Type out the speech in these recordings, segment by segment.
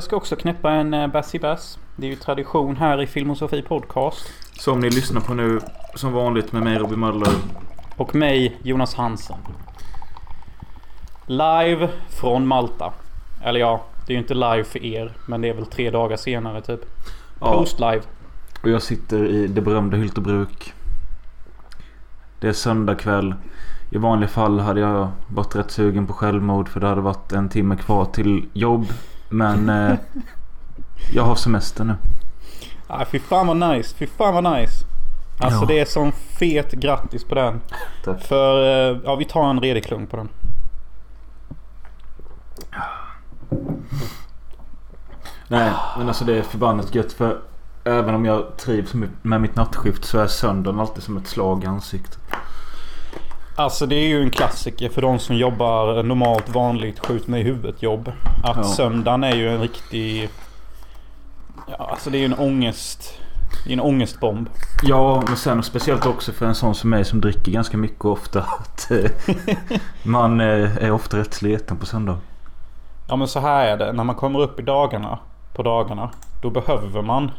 jag ska också knäppa en uh, Bassi Bass. Det är ju tradition här i Filmosofi Podcast. Som ni lyssnar på nu, som vanligt med mig Robin Möller. Och mig, Jonas Hansen. Live från Malta. Eller ja, det är ju inte live för er. Men det är väl tre dagar senare typ. Ja. Post live. Och jag sitter i det berömda Hyltebruk. Det är söndag kväll. I vanliga fall hade jag varit rätt sugen på självmord för det hade varit en timme kvar till jobb. Men eh, jag har semester nu. Ah, fy fan vad nice. Fy fan vad nice. Alltså Ja. det är som fet grattis på den. Tack. För, eh, ja vi tar en redig klunk på den. Nej, men alltså det är förbannat gött för även om jag trivs med- med mitt nattskift så är söndagen alltid som ett slag i ansiktet. Alltså det är ju en klassiker för de som jobbar normalt vanligt skjut mig i huvudet jobb. Att Ja. söndagen är ju en riktig... Ja, alltså det är ju en ångest... Det är en ångestbomb. Ja, men sen speciellt också för en sån som mig som dricker ganska mycket ofta. Att eh, man eh, är ofta rätt sliten på söndag. Ja men så här är det. När man kommer upp i dagarna. På dagarna. Då behöver man.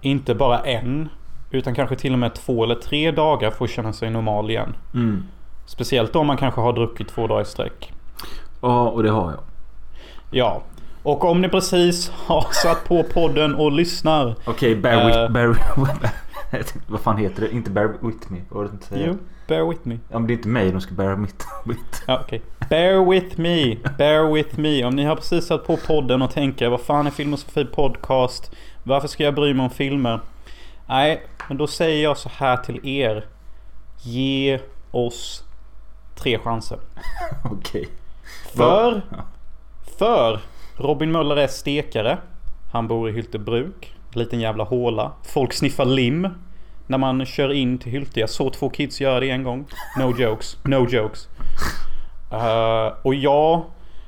Inte bara en. Utan kanske till och med två eller tre dagar för att känna sig normal igen. Mm. Speciellt om man kanske har druckit två dagar i sträck. Ja, och det har jag. Ja. Och om ni precis har satt på podden och lyssnar. Okej, bear with... Eh. Bear, tänkte, vad fan heter det? Inte bear with me. Vad säga? Jo, bear with me. Ja, men det är inte mig de ska bära mitt with. Ja, okej. Bear with me. Bear with me. Om ni har precis satt på podden och tänker vad fan är Filmosofi Podcast? Varför ska jag bry mig om filmer? Nej, men då säger jag så här till er. Ge oss tre chanser. Okej. För, Ja. för Robin Möller är stekare. Han bor i Hyltebruk. Liten jävla håla. Folk sniffar lim. När man kör in till Hylte. Jag såg två kids göra det en gång. No jokes. No jokes. Eh, och jag,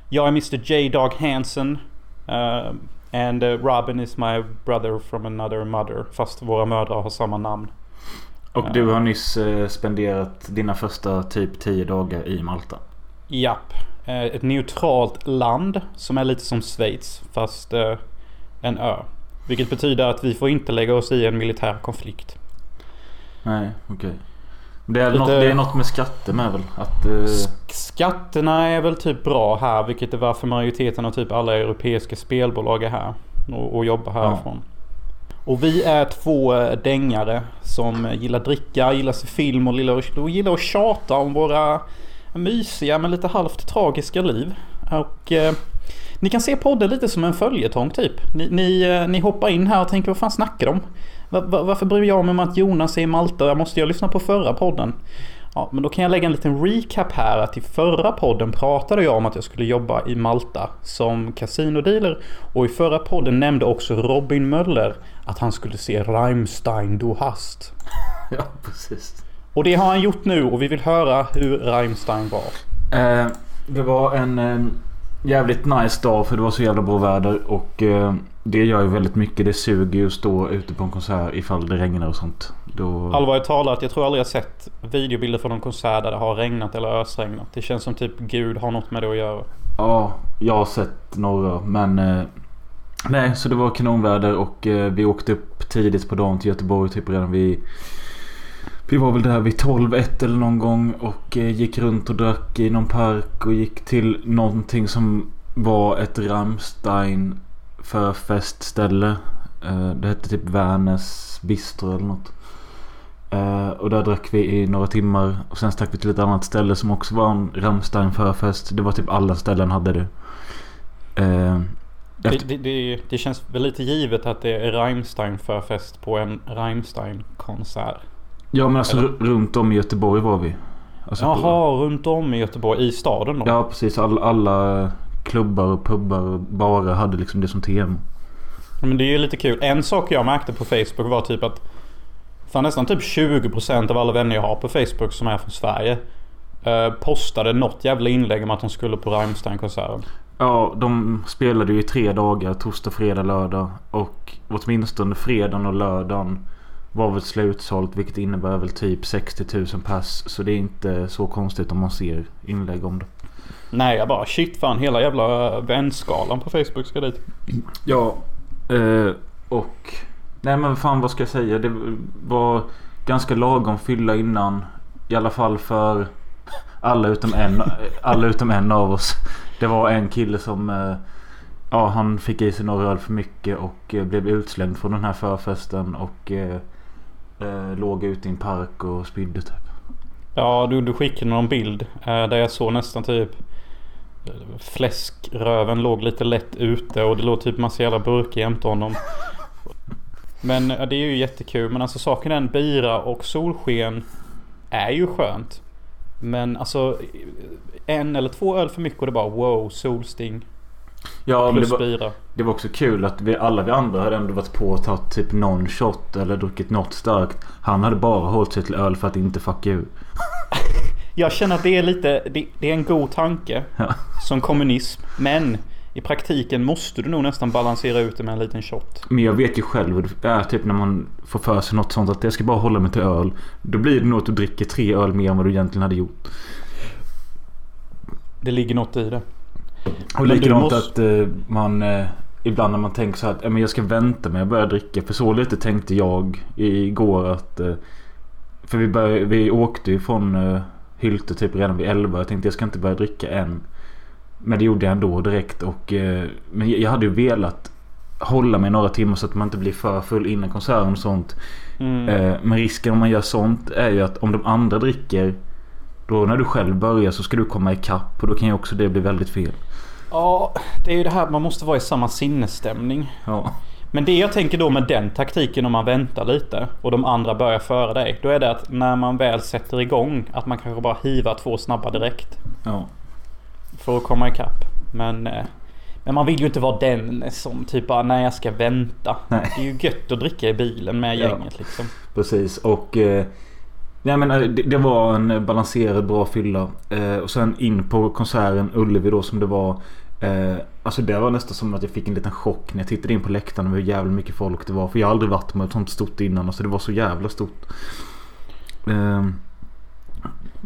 jag är Mr J Dog Hansen. Uh, and uh, Robin is my brother from another mother. Fast våra mödrar har samma namn. Och du har nyss eh, spenderat dina första typ 10 dagar i Malta. Japp. Eh, Ett neutralt land som är lite som Schweiz fast eh, en ö. Vilket betyder att vi får inte lägga oss i en militär konflikt. Nej, okej. Det, är Lite- något, det är något med skatter med väl? Att... Sk- Skatterna är väl typ bra här vilket är varför majoriteten av typ alla europeiska spelbolag är här. Och, och jobbar härifrån. Och vi är två eh, dängare som gillar dricka, gillar se film och gillar, och gillar att tjata om våra mysiga men lite halvt tragiska liv. Och eh, ni kan se podden lite som en följetong typ. Ni, ni, eh, ni hoppar in här och tänker vad fan snackar de? Va, va, varför bryr jag mig om att Jonas är i Malta? Måste jag lyssna på förra podden? Ja, men då kan jag lägga en liten recap här att i förra podden pratade jag om att jag skulle jobba i Malta som kasinodealer. Och i förra podden nämnde också Robin Möller att han skulle se Rammstein Du hast. ja, precis. Och det har han gjort nu och vi vill höra hur Rammstein var. Eh, det var en eh, jävligt nice dag för det var så jävla bra väder. Och eh, det gör ju väldigt mycket. Det suger ju att stå ute på en konsert ifall det regnar och sånt. Då... Allvarligt talat, jag tror aldrig jag sett videobilder från någon konsert där det har regnat eller ösregnat. Det känns som typ Gud har något med det att göra. Ja, jag har sett några men... Nej, så det var kanonväder och eh, vi åkte upp tidigt på dagen till Göteborg typ redan vid... Vi var väl där vid 12-1 eller någon gång och eh, gick runt och drack i någon park och gick till någonting som var ett Rammstein förfestställe. Eh, det hette typ Värnäs Bistro eller något. Eh, och där drack vi i några timmar. Och sen stack vi till ett annat ställe som också var en Rammstein förfest. Det var typ alla ställen hade det. Eh, det, det, det, det känns väl lite givet att det är Rammstein förfest på en Rammstein-konsert. ja men alltså eller? runt om i Göteborg var vi. Alltså på- Jaha, runt om i Göteborg, i staden då? Ja precis. All, alla klubbar och pubbar och barer hade liksom det som tema. Men det är ju lite kul. En sak jag märkte på Facebook var typ att Fan nästan typ 20% av alla vänner jag har på Facebook som är från Sverige eh, Postade något jävla inlägg om att de skulle på Rammstein-konserten. Ja, de spelade ju i tre dagar. Torsdag, fredag, lördag. Och åtminstone fredagen och lördagen var väl slutsålt. Vilket innebär väl typ 60 000 pass. Så det är inte så konstigt om man ser inlägg om det. Nej, jag bara shit fan hela jävla vänskalan på Facebook ska dit. Ja. Eh, och... Nej men fan vad ska jag säga? Det var ganska lagom fylla innan. I alla fall för alla utom en, alla utom en av oss. Det var en kille som... Eh, ja, han fick i sig några öl för mycket och eh, blev utslängd från den här förfesten. Och eh, eh, låg ute i en park och spydde typ. Ja, du, du skickade någon bild eh, där jag såg nästan typ eh, Fläskröven låg lite lätt ute och det låg typ massa jävla burkar jämte honom. Men ja, det är ju jättekul. Men alltså saken är en bira och solsken är ju skönt. Men alltså en eller två öl för mycket och det bara wow solsting. Ja, men det Plus var, bira. det var också kul att vi alla vi andra hade ändå varit på och tagit typ någon shot eller druckit något starkt. Han hade bara hållit sig till öl för att inte fucka ur. Jag känner att det är lite, det, det är en god tanke. Ja. Som kommunism. Men i praktiken måste du nog nästan balansera ut det med en liten shot. Men jag vet ju själv hur det är typ när man får för sig något sånt att jag ska bara hålla mig till öl. Då blir det nog att du dricker tre öl mer än vad du egentligen hade gjort. Det ligger något i det. Och Men likadant måste- att eh, man eh, ibland när man tänker så här att men jag ska vänta med att börja dricka. För så lite tänkte jag igår att... Eh, för vi, började, vi åkte ju från Hylte typ redan vid 11. Jag tänkte jag ska inte börja dricka än. Men det gjorde jag ändå direkt. Och, eh, men jag hade ju velat hålla mig några timmar så att man inte blir för full innan konserten och sånt. Mm. Eh, men risken om man gör sånt är ju att om de andra dricker då när du själv börjar så ska du komma ikapp och då kan ju också det bli väldigt fel. Ja, det är ju det här man måste vara i samma sinnesstämning. Ja. Men det jag tänker då med den taktiken om man väntar lite och de andra börjar före dig. Då är det att när man väl sätter igång att man kanske bara hivar två snabba direkt. Ja. För att komma ikapp. Men, eh, men man vill ju inte vara den som typ bara nej jag ska vänta. Nej. Det är ju gött att dricka i bilen med Ja. gänget liksom. Precis och eh, nej, men, eh, det, det var en balanserad bra fylla. Eh, och sen in på konserten Ullevi då som det var. Eh, alltså det var nästan som att jag fick en liten chock när jag tittade in på läktaren hur jävla mycket folk det var. För jag har aldrig varit med ett sånt stort innan. Alltså det var så jävla stort. Eh,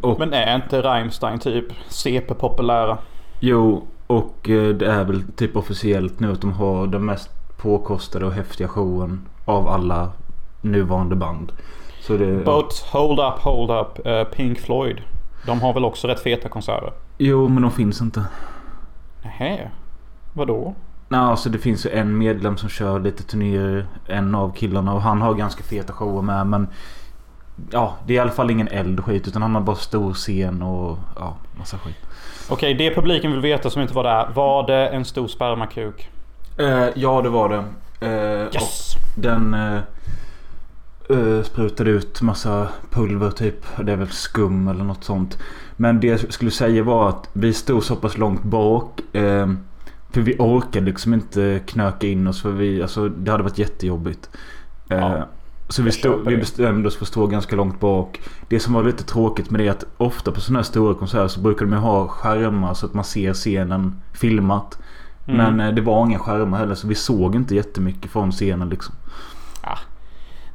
och, Men är inte Rammstein typ CP-populära? Jo, och eh, det är väl typ officiellt nu att de har den mest påkostade och häftiga showen av alla nuvarande band. Så det, But hold up, hold up. eh, Pink Floyd. De har väl också rätt feta konserter? Jo, men de finns inte. Nähä? Vadå? Nej, alltså det finns ju en medlem som kör lite turnéer. En av killarna och han har ganska feta shower med men Ja, det är i alla fall ingen eld och skit utan han har bara stor scen och ja, massa skit. Okej, det publiken vill veta som inte var där. Var det en stor spermakuk? Eh, ja, det var det. Eh, Yes! och den eh, eh, sprutade ut massa pulver typ. Det är väl skum eller något sånt. Men det jag skulle säga var att vi stod så pass långt bak. Eh, för vi orkade liksom inte knöka in oss för vi, alltså det hade varit jättejobbigt. Eh, Ja, så vi, stod, vi bestämde oss för att stå ganska långt bak. Det som var lite tråkigt med det är att ofta på sådana här stora konserter så brukar de ju ha skärmar så att man ser scenen filmat. Mm. Men eh, det var inga skärmar heller så vi såg inte jättemycket från scenen liksom.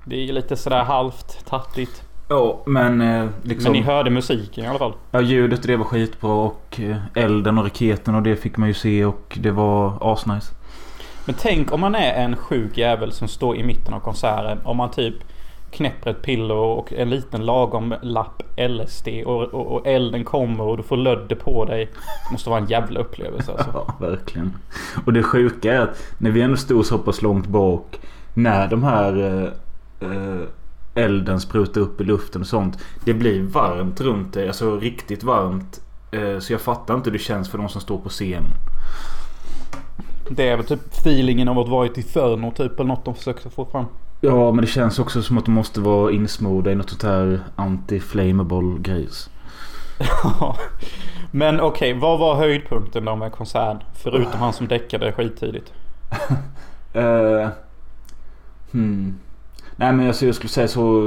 Det är ju lite sådär halvt tattigt. Ja, men eh, liksom... Men ni hörde musiken i alla fall. Ja, ljudet det var skitbra och eh, elden och raketen och det fick man ju se och det var asnice. Men tänk om man är en sjuk jävel som står i mitten av konserten. Om man typ knäpper ett piller och en liten lagom lapp LSD och, och, och elden kommer och du får lödder på dig. Det måste vara en jävla upplevelse alltså. Ja, verkligen. Och det sjuka är att när vi ändå stod så pass långt bak. När de här eh, eh, elden sprutar upp i luften och sånt. Det blir varmt runt dig. Alltså riktigt varmt. Eh, så jag fattar inte hur det känns för de som står på scenen. Det är väl typ feelingen av att vara i ett inferno typ eller något de försöker få fram. Ja, men det känns också som att de måste vara insmorda i något sånt här anti-flammable grejs. Men okej, vad var höjdpunkten då med konserten? Förutom han som däckade skittidigt. Uh, hmm. Nej men alltså jag skulle säga så.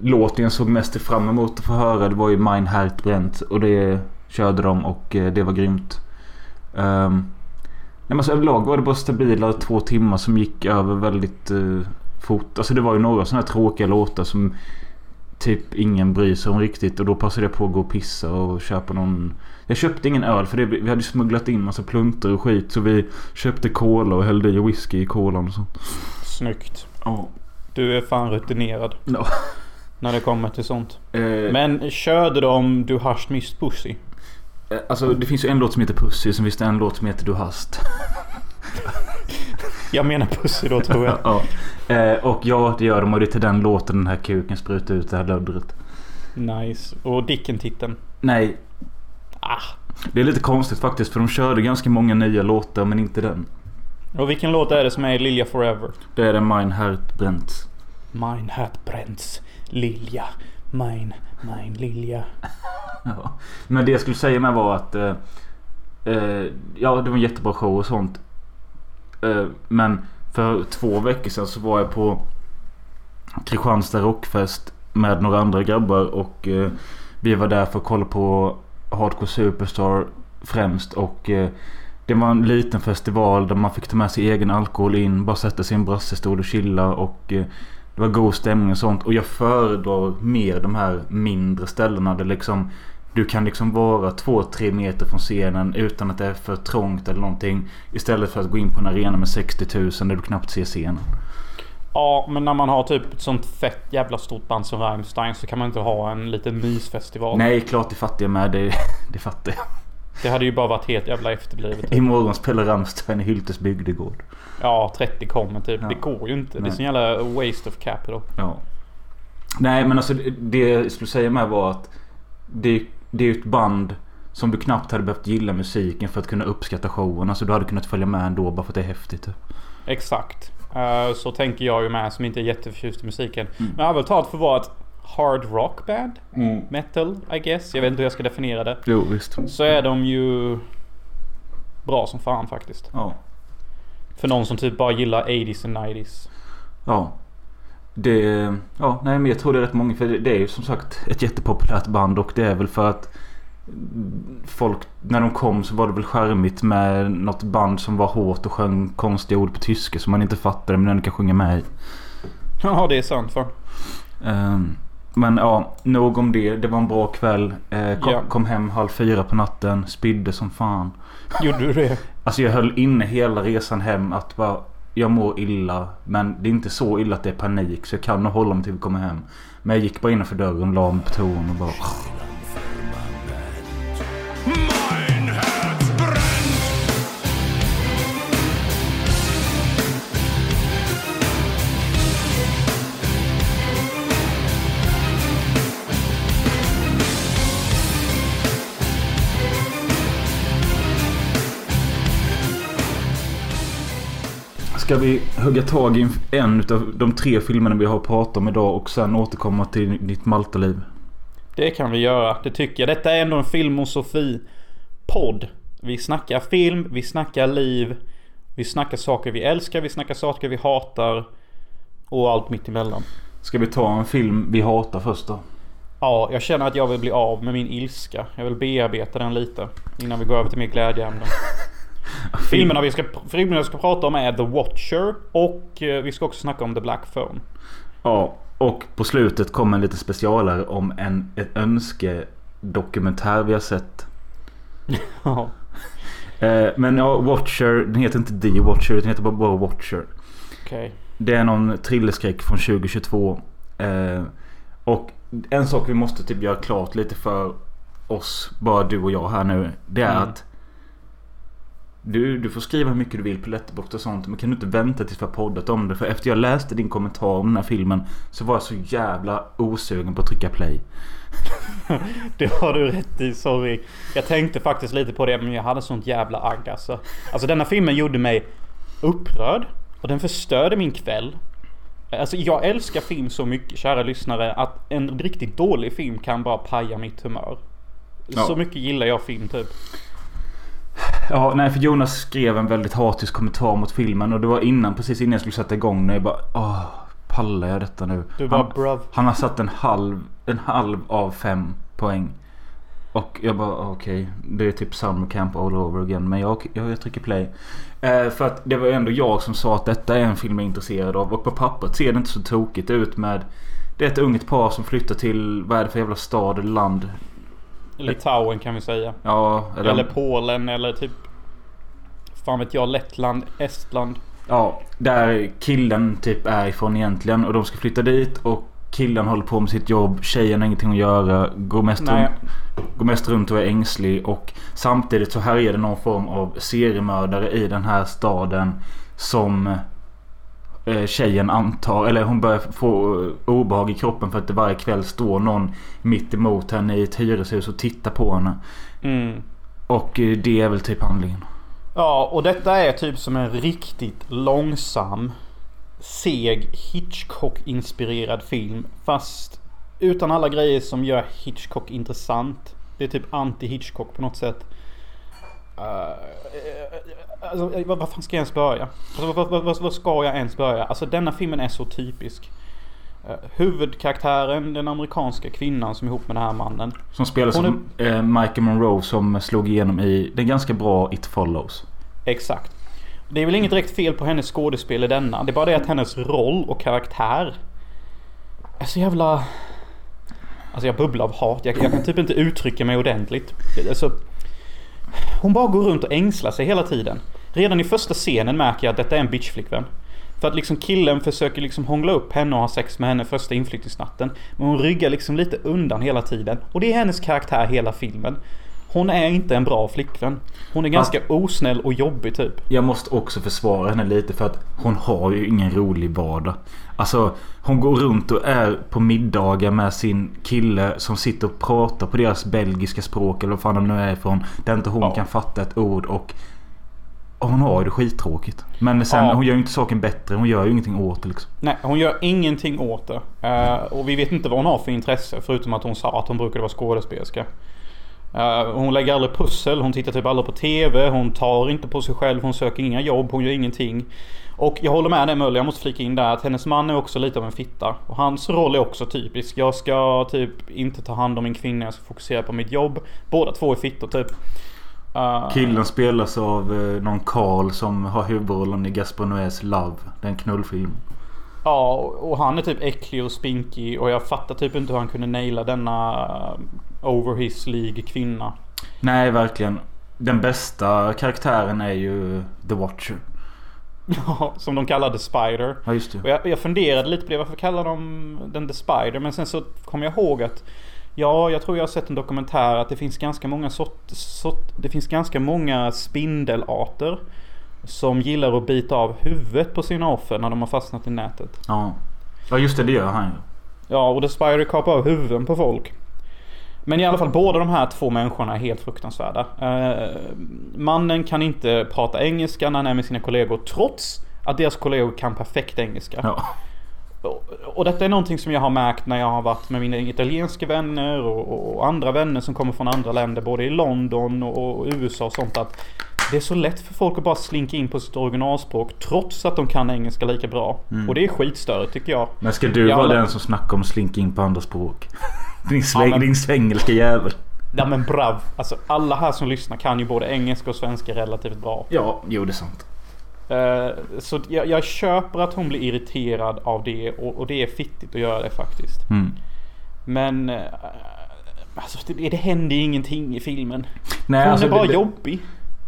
Låten jag såg mest fram emot att få höra det var ju Mein Hert Brennt. Och det körde de och eh, det var grymt. Um, nej men alltså överlag var det bara stabila två timmar som gick över väldigt uh, fort. Alltså det var ju några sådana här tråkiga låtar som typ ingen bryr sig om riktigt. Och då passade jag på att gå och pissa och köpa någon... Jag köpte ingen öl för det, vi hade smugglat in massa pluntor och skit. Så vi köpte cola och hällde i whisky i kolan och sånt. Snyggt. Ja. Du är fan rutinerad. Ja. När det kommer till sånt. Eh, Men körde de Du hast missed pussy? Eh, alltså det finns ju en låt som heter Pussy. Sen finns det en låt som heter Du hast. Jag menar pussy då tror jag. ja. Eh, och ja, det gör de. Och det är till den låten den här kuken sprutar ut det här löddret. Nice. Och Dicken-titeln? Nej, Ah. det är lite konstigt faktiskt. För de körde ganska många nya låtar men inte den. Och vilken låt är det som är Lilja Forever? Det är den Mein Hert Brent. Mein Herz brennt. Lilja. Nej, en Lilja. Ja. Men det jag skulle säga med var att eh, eh, Ja det var en jättebra show och sånt. Eh, men för två veckor sedan så var jag på Kristianstad Rockfest med några andra grabbar och eh, vi var där för att kolla på Hardcore Superstar främst och eh, det var en liten festival där man fick ta med sig egen alkohol in, bara sätta sig i en brassestol och chilla och eh, det var god stämning och sånt och jag föredrar mer de här mindre ställena där liksom du kan liksom vara två, tre meter från scenen utan att det är för trångt eller någonting. Istället för att gå in på en arena med 60 000 där du knappt ser scenen. Ja, men när man har typ ett sånt fett jävla stort band som Rammstein så kan man inte ha en liten mysfestival. Nej, klart det fattar jag med. Det, det fattar jag. Det hade ju bara varit helt jävla efterblivet. Imorgon spelar Rammstein i Hyltes bygdegård. Ja, 30 kommer typ. Ja. Det går ju inte. Det är Nej. sån jävla waste of capital. Ja. Nej men alltså det- det jag skulle säga med var att det, det är ju ett band som du knappt hade behövt gilla musiken för att kunna uppskatta showen. Alltså du hade kunnat följa med ändå bara för att det är häftigt. Typ. Exakt. Eh, så tänker jag ju med som inte är jätteförtjust i musiken. Mm. Men övertaget för att vara ett hard rock band. Metal, I guess. Jag vet inte hur jag ska definiera det. Jo visst. Så är de ju bra som fan faktiskt. Ja. För någon som typ bara gillar 80s och 90s. Ja. Det... Ja, nej men jag tror det är rätt många. För det, det är ju som sagt ett jättepopulärt band och det är väl för att folk, när de kom så var det väl charmigt med något band som var hårt och sjöng konstiga ord på tyska som man inte fattade men ändå kan sjunga med i. Ja, det är sant för. Ehm, men ja, nog om det. Det var en bra kväll. Eh, kom, Ja. kom hem halv fyra på natten. Spydde som fan. Gjorde du det? Alltså jag höll inne hela resan hem att bara jag mår illa. Men det är inte så illa att det är panik. Så jag kan nog hålla mig till vi kommer hem. Men jag gick bara innanför dörren, la mig på toan och bara... Ska vi hugga tag i en av de tre filmerna vi har pratat om idag och sen återkomma till ditt Malta-liv? Det kan vi göra. Det tycker jag. Detta är ändå en filmosofi-podd. Vi snackar film, vi snackar liv. Vi snackar saker vi älskar, vi snackar saker vi hatar. Och allt mitt emellan. Ska vi ta en film vi hatar först då? Ja, jag känner att jag vill bli av med min ilska. Jag vill bearbeta den lite. Innan vi går över till mer glädjeämnen. Filmerna vi, ska, filmerna vi ska prata om är The Watcher. Och eh, vi ska också snacka om The Black Phone. Ja, och på slutet kommer en lite specialare om en ett önskedokumentär vi har sett. Ja. Eh, men ja, Watcher, den heter inte The Watcher, den heter bara, Watcher. Okej. Det är någon thrillerskräck från 2022. Eh, och en sak vi måste typ göra klart lite för oss, bara du och jag här nu. Det är Mm. att du, du får skriva hur mycket du vill på Letterboxd och sånt. Men kan du inte vänta tills vi har poddat om det? För efter jag läste din kommentar om den här filmen så var jag så jävla osugen på att trycka play. Det har du rätt i, sorry. Jag tänkte faktiskt lite på det men jag hade sånt jävla agg alltså. Alltså denna filmen gjorde mig upprörd. Och den förstörde min kväll. Alltså jag älskar film så mycket kära lyssnare att en riktigt dålig film kan bara paja mitt humör. Ja. Så mycket gillar jag film typ. Ja, nej för Jonas skrev en väldigt hatisk kommentar mot filmen och det var innan, precis innan jag skulle sätta igång när jag bara Åh, pallar jag detta nu? Du bara han, bruv. han har satt en halv, en halv av fem poäng. Och jag bara okej, det är typ summer camp all over again. Men jag, jag, jag trycker play. Eh, för att det var ändå jag som sa att detta är en film jag är intresserad av. Och på pappret ser det inte så tokigt ut med Det är ett ungt par som flyttar till, vad är det för jävla stad eller land? Litauen kan vi säga. Ja, eller, Eller Polen eller typ... Fan vet jag, Lettland, Estland. ja, där killen typ är ifrån egentligen. Och de ska flytta dit och killen håller på med sitt jobb. Tjejen har ingenting att göra. Går mest, Nej. runt, går mest runt och är ängslig. Och samtidigt så härjar det någon form av seriemördare i den här staden. Som tjejen antar, eller hon börjar få eh, obehag i kroppen för att det varje kväll står någon mitt emot henne i ett hyreshus och tittar på henne. Mm. Och eh, det är väl typ handlingen. Ja, och detta är typ som en riktigt långsam, seg Hitchcock-inspirerad film. Fast utan alla grejer som gör Hitchcock intressant. Det är typ anti-Hitchcock på något sätt. Uh, alltså, vad, vad fan ska jag ens börja? Alltså, vad, vad, vad, vad ska jag ens börja? Alltså denna filmen är så typisk. Uh, huvudkaraktären, den amerikanska kvinnan som är ihop med den här mannen. Som spelas Hon som eh, Michael Monroe som slog igenom i den ganska bra It Follows. Exakt. Det är väl inget direkt fel på hennes skådespel i denna. Det är bara det att hennes roll och karaktär är så jävla... Alltså jag bubblar av hat. Jag, jag kan typ inte uttrycka mig ordentligt. Alltså, hon bara går runt och ängslar sig hela tiden. Redan i första scenen märker jag att detta är en bitchflickvän. För att liksom killen försöker liksom hångla upp henne och ha sex med henne första inflyttningsnatten. Men hon ryggar liksom lite undan hela tiden. Och det är hennes karaktär hela filmen. Hon är inte en bra flickvän. Hon är ganska osnäll och jobbig typ. Jag måste också försvara henne lite för att hon har ju ingen rolig vardag. Alltså hon går runt och är på middagar med sin kille som sitter och pratar på deras belgiska språk eller vad fan de nu är ifrån. Där inte hon Ja. kan fatta ett ord och hon har ju det skittråkigt. Men sen Ja. hon gör ju inte saken bättre. Hon gör ju ingenting åt det liksom. Nej, hon gör ingenting åt det. Eh, och vi vet inte vad hon har för intresse förutom att hon sa att hon brukade vara skådespelerska. Eh, hon lägger aldrig pussel, hon tittar typ aldrig på TV, hon tar inte på sig själv, hon söker inga jobb, hon gör ingenting. Och jag håller med dig Möller, jag måste flika in där att hennes man är också lite av en fitta. Och hans roll är också typisk. Jag ska typ inte ta hand om min kvinna, jag ska fokusera på mitt jobb. Båda två är fittor typ. Eh, Killen spelas av eh, någon Karl som har huvudrollen i Gaspar Noés Love. Den knullfilmen. Ja, och han är typ äcklig och spinkig och jag fattar typ inte hur han kunde naila denna uh, over his League kvinna. Nej, verkligen. Den bästa karaktären är ju The Watcher. Ja, som de kallade Spider. Ja, just Och det. jag, jag funderade lite på det, varför kallar de den The Spider? Men sen så kom jag ihåg att Ja, jag tror jag har sett en dokumentär att det finns ganska många sort, sort, Det finns ganska många spindelarter Som gillar att bita av huvudet på sina offer när de har fastnat i nätet. Ja. Ja, just det. Det gör han ju. Ja, och The Spider kapar av huvuden på folk. Men i alla fall båda de här två människorna är helt fruktansvärda. Eh, mannen kan inte prata engelska när han är med sina kollegor trots att deras kollegor kan perfekt engelska. Ja. Och, och detta är någonting som jag har märkt när jag har varit med mina italienska vänner och, och andra vänner som kommer från andra länder. Både i London och, och USA och sånt. Att det är så lätt för folk att bara slinka in på sitt originalspråk trots att de kan engelska lika bra. Och det är skitstörigt tycker jag. Men ska du vara den som snackar om slinka in på andra språk? Din, sväng, men- din svängelska jävel. Ja men brav. Alltså alla här som lyssnar kan ju både engelska och svenska relativt bra. Ja, jo det är sant. Eh, så jag, jag köper att hon blir irriterad av det och, och det är fittigt att göra det faktiskt. Mm. Men... eh, Alltså det, det händer ingenting i filmen. Nej, Hon alltså är bara det, jobbig.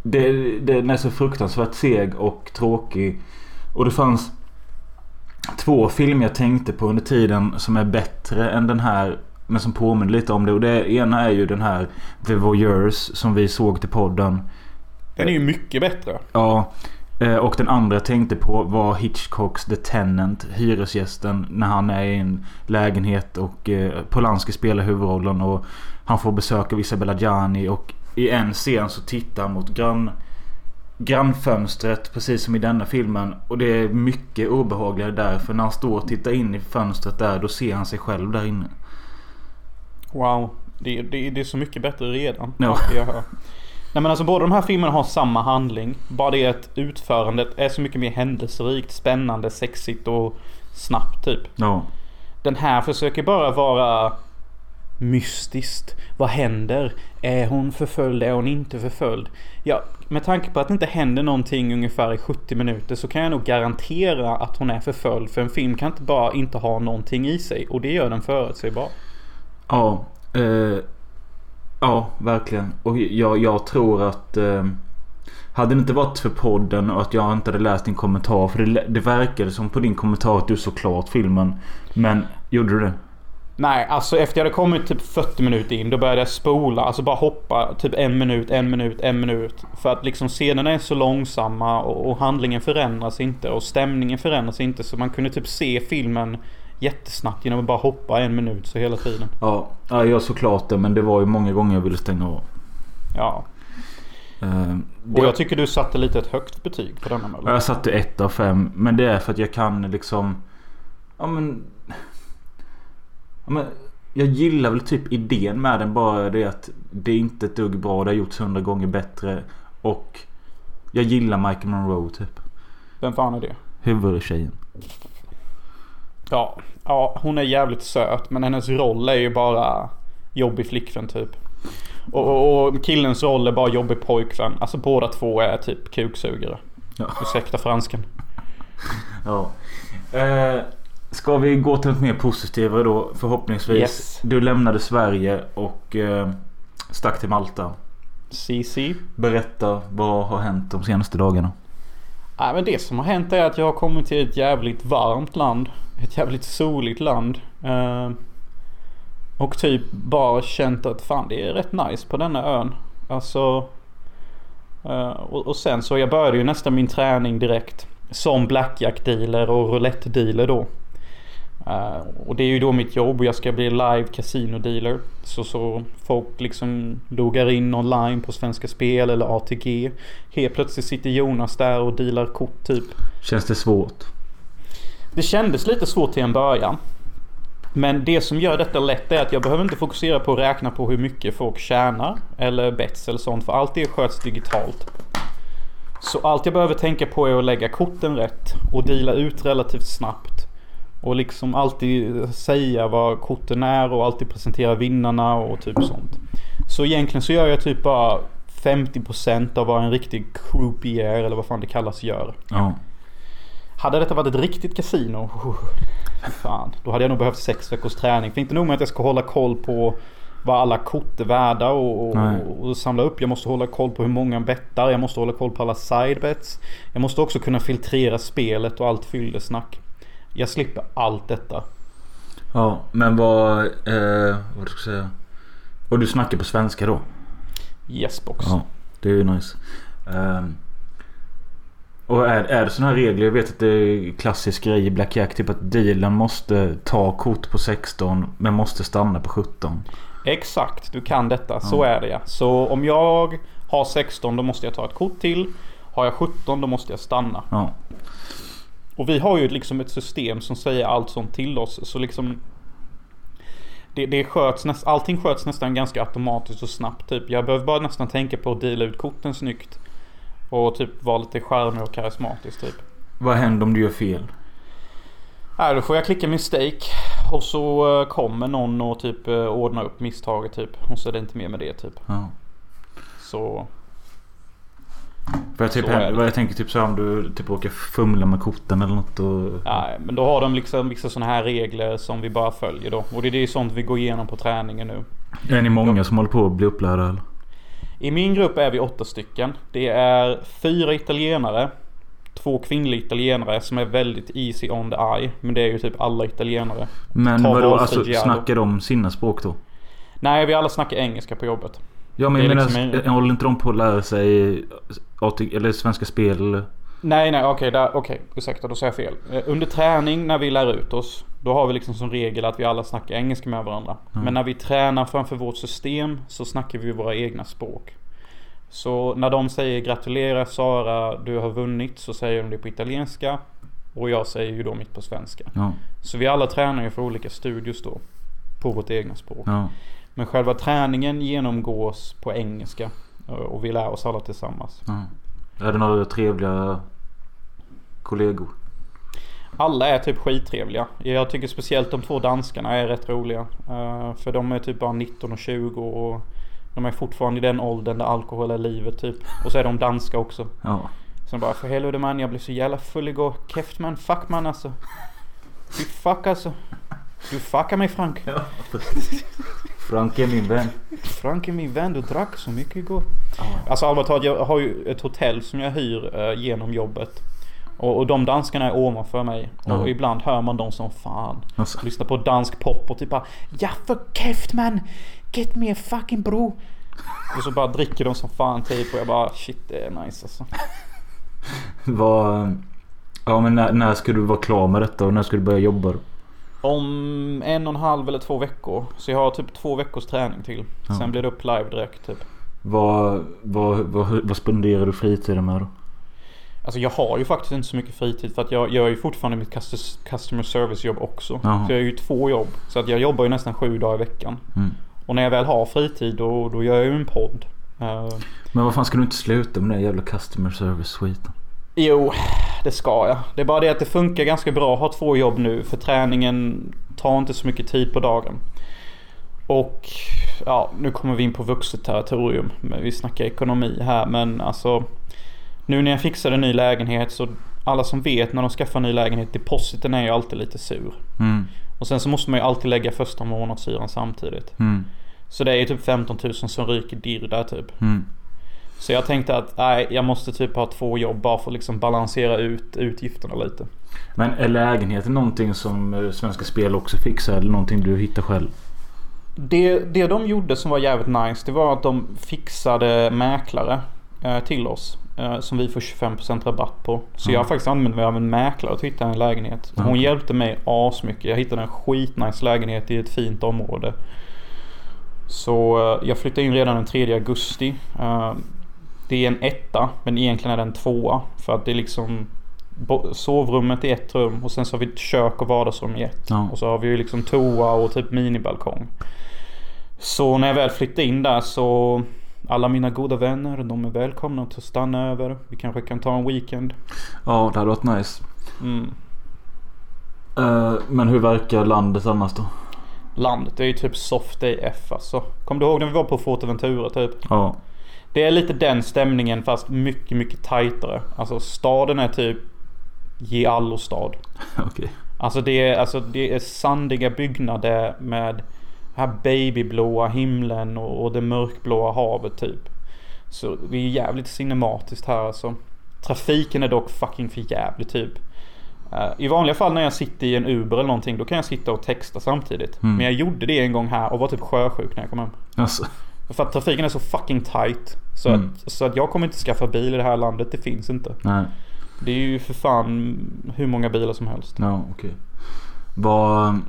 det, det, den är så fruktansvärt seg och tråkig. Och det fanns två filmer jag tänkte på under tiden som är bättre än den här. Men som påminner lite om det. Och det ena är ju den här The Voyeurs som vi såg till podden. Den är ju mycket bättre. Ja. eh, Och den andra jag tänkte på var Hitchcocks The Tenant. Hyresgästen när han är i en lägenhet och eh, Polanski spelar huvudrollen. Och han får besök av Isabella Gianni. Och i en scen så tittar han mot grann, grannfönstret precis som i denna filmen. Och det är mycket obehagligare där. För när han står och tittar in i fönstret där då ser han sig själv där inne. Wow. Det, det, det är så mycket bättre redan. Ja. Jag hör. Nej men alltså båda de här filmerna har samma handling. Bara det att utförandet är så mycket mer händelserikt, spännande, sexigt och snabbt typ. Ja. Den här försöker bara vara mystiskt. Vad händer? Är hon förföljd? Är hon inte förföljd? Ja, med tanke på att det inte händer någonting ungefär i 70 minuter så kan jag nog garantera att hon är förföljd. För en film kan inte bara inte ha någonting i sig. Och det gör den förutsägbar. Ja, eh, ja verkligen. Och jag, jag tror att eh, hade det inte varit för podden och att jag inte hade läst din kommentar. För det, det verkade som på din kommentar att du såg klart filmen. Men gjorde du det? Nej, alltså efter jag hade kommit typ 40 minuter in då började jag spola. Alltså bara hoppa typ en minut, en minut, en minut. För att liksom scenerna är så långsamma och, och handlingen förändras inte och stämningen förändras inte. Så man kunde typ se filmen jättesnabbt genom att bara hoppa en minut så hela tiden. Ja, ja jag såg klart det men det var ju många gånger jag ville stänga av. Ja. Eh, det, Och jag tycker du satte lite ett högt betyg på denna Möller. jag satte ett av fem. Men det är för att jag kan liksom... Ja men... Ja, men jag gillar väl typ idén med den. Bara det att det är inte ett dugg bra. Det har gjorts hundra gånger bättre. Och jag gillar Michael Monroe typ. Vem fan är det? Huvudtjejen. Ja, ja, hon är jävligt söt men hennes roll är ju bara jobbig flickvän typ. Och, och, och killens roll är bara jobbig pojkvän. Alltså båda två är typ kuksugare. Ja. Ursäkta fransken. Ja. Eh, ska vi gå till något mer positivare då förhoppningsvis. Yes. Du lämnade Sverige och eh, stack till Malta. CC. Berätta vad har hänt de senaste dagarna? Nej men det som har hänt är att jag har kommit till ett jävligt varmt land. Ett jävligt soligt land. Eh, och typ bara känt att fan det är rätt nice på denna ön. Alltså. eh, och, och sen så jag började ju nästan min träning direkt. Som blackjack-dealer och roulette-dealer då. Eh, och det är ju då mitt jobb och jag ska bli live casino dealer. Så, så folk liksom loggar in online på Svenska Spel eller ATG. Helt plötsligt sitter Jonas där och dealar kort typ. Känns det svårt? Det kändes lite svårt till en början. Men det som gör detta lätt är att jag behöver inte fokusera på att räkna på hur mycket folk tjänar. Eller bets eller sånt. För allt det sköts digitalt. Så allt jag behöver tänka på är att lägga korten rätt. Och deala ut relativt snabbt. Och liksom alltid säga vad korten är och alltid presentera vinnarna och typ sånt. Så egentligen så gör jag typ bara 50% av vad en riktig croupier eller vad fan det kallas gör. Ja. Hade detta varit ett riktigt kasino. Fan, då hade jag nog behövt sex veckors träning. För inte nog med att jag ska hålla koll på vad alla kort är värda och, och, och samla upp. Jag måste hålla koll på hur många bettar. Jag måste hålla koll på alla sidebets. Jag måste också kunna filtrera spelet och allt fyllesnack. Jag slipper allt detta. Ja, men vad... Eh, vad ska jag säga? Och du snackar på svenska då? Yes box. Ja, det är ju nice. Ehm, och är, är det sådana här regler? Jag vet att det är klassisk grej i Black Jack. Typ att dealen måste ta kort på 16 men måste stanna på 17. Exakt, du kan detta. Så är det ja. Så om jag har 16 då måste jag ta ett kort till. Har jag 17 då måste jag stanna. Ja. Och vi har ju liksom ett system som säger allt sånt till oss. Så liksom det, det sköts näst, allting sköts nästan ganska automatiskt och snabbt typ. Jag behöver bara nästan tänka på att deala ut korten snyggt. Och typ vara lite charmig och karismatisk typ. Vad händer om du gör fel? Här, då får jag klicka mistake. Och så eh, kommer någon och typ eh, ordna upp misstaget typ. Och så är det inte mer med det typ. Ja. Så För jag, typ, vad jag tänker typ så här om du typ råkar fumla med korten eller något och... nej, men då har de liksom vissa sådana här regler som vi bara följer då. Och det är det sånt vi går igenom på träningen nu. Är ni många som håller på att bli upplärda eller? I min grupp är vi åtta stycken. Det är fyra italienare. Två kvinnliga italienare som är väldigt easy on the eye. Men det är ju typ alla italienare. Men vadå, alltså snackar de sina språk då? Nej, vi alla snackar engelska på jobbet. Ja men jag är menar, liksom en- håller inte de på att lära sig eller Svenska Spel? Nej, nej, okej, där- okej, ursäkta, då sa jag fel. Eh, Under träning när vi lär ut oss, då har vi liksom som regel att vi alla snackar engelska med varandra. Men när vi tränar framför vårt system så snackar vi våra egna språk. Så när de säger gratulerar Sara, du har vunnit, så säger de det på italienska. Och jag säger ju då mitt på svenska. Ja. Så vi alla tränar ju för olika studios då. På vårt egna språk. ja. Men själva träningen genomgås på engelska. eh, Och vi lär oss alla tillsammans. ja. Är det några trevliga kollegor? Alla är typ skittrevliga. Jag tycker speciellt de två danskarna är rätt roliga. Eh, för de är typ bara 19 och 20 och de är fortfarande i den åldern där alkohol är livet typ. Och så är de danska också. Ja. Sen bara för helvete man, jag blev så jävla full igår. Keft man, fuck man alltså. Fy fuck alltså. Du fuckar mig Frank. Frank är min vän. Frank är min vän, du drack så mycket igår. Alltså allvarligt talat, jag har ju ett hotell som jag hyr eh, genom jobbet. Och, och de danskarna är ovanför mig. Och ibland hör man dem som fan. Alltså. Lyssnar på dansk pop och typ bara Ja för keft man! Get me a fucking bro! Och så bara dricker de som fan typ och jag bara shit det är nice alltså. Vad... Ja men när, när ska du vara klar med detta och när ska du börja jobba? Om en och en halv eller två veckor. Så jag har typ två veckors träning till. Ja. Sen blir det upp live direkt typ. Vad, vad, vad, vad spenderar du fritiden med då? Alltså jag har ju faktiskt inte så mycket fritid för att jag gör ju fortfarande mitt customer service jobb också. Jaha. Så jag har ju två jobb. Så att jag jobbar ju nästan sju dagar i veckan. Mm. Och när jag väl har fritid då, då gör jag ju en podd. Eh, Men vad fan ska du inte sluta med den jävla customer service skiten? Jo, det ska jag. Det är bara det att det funkar ganska bra att ha två jobb nu. För träningen tar inte så mycket tid på dagen. Och ja, nu kommer vi in på vuxet territorium. Vi snackar ekonomi här. Men alltså nu när jag fixade en ny lägenhet så alla som vet när de skaffar en ny lägenhet, depositen är ju alltid lite sur. Mm. Och sen så måste man ju alltid lägga första månadshyran samtidigt. Mm. Så det är ju typ 15 000 som ryker dirr där typ. Mm. Så jag tänkte att nej, jag måste typ ha två jobb bara för att liksom balansera ut utgifterna lite. Men är lägenheten någonting som eh, Svenska Spel också fixar eller någonting du hittar själv? Det, det de gjorde som var jävligt nice det var att de fixade mäklare eh, till oss. Eh, som vi får 25% rabatt på. Så Mm. jag har faktiskt använt mig av en mäklare att hitta en lägenhet. Hon Okej. hjälpte mig asmycket. Jag hittade en skitnice lägenhet i ett fint område. Så eh, jag flyttade in redan den 3 augusti. Det är en etta men egentligen är det en tvåa. För att det är liksom sovrummet i ett rum och sen så har vi ett kök och vardagsrum i ett. Ja. Och så har vi ju liksom toa och typ minibalkong. Så när jag väl flyttade in där så alla mina goda vänner, de är välkomna att stanna över. Vi kanske kan ta en weekend. Ja, det hade varit nice. Mm. Eh, men hur verkar landet annars då? Landet är ju typ soft AF alltså. Kommer du ihåg när vi var på Forteventura typ? Ja. Det är lite den stämningen fast mycket, mycket tajtare. Alltså staden är typ Giallo-stad. Okej. Alltså det, är, alltså det är sandiga byggnader med den här babyblåa himlen och, och det mörkblåa havet typ. Så det är jävligt cinematiskt här alltså. Trafiken är dock fucking för jävligt typ. Eh, I vanliga fall när jag sitter i en Uber eller någonting då kan jag sitta och texta samtidigt. Mm. Men jag gjorde det en gång här och var typ sjösjuk när jag kom hem. Alltså. För att trafiken är så fucking tight. Så, Mm. att, så att jag kommer inte skaffa bil i det här landet. Det finns inte. Nej. Det är ju för fan hur många bilar som helst. Ja, okej. Vad...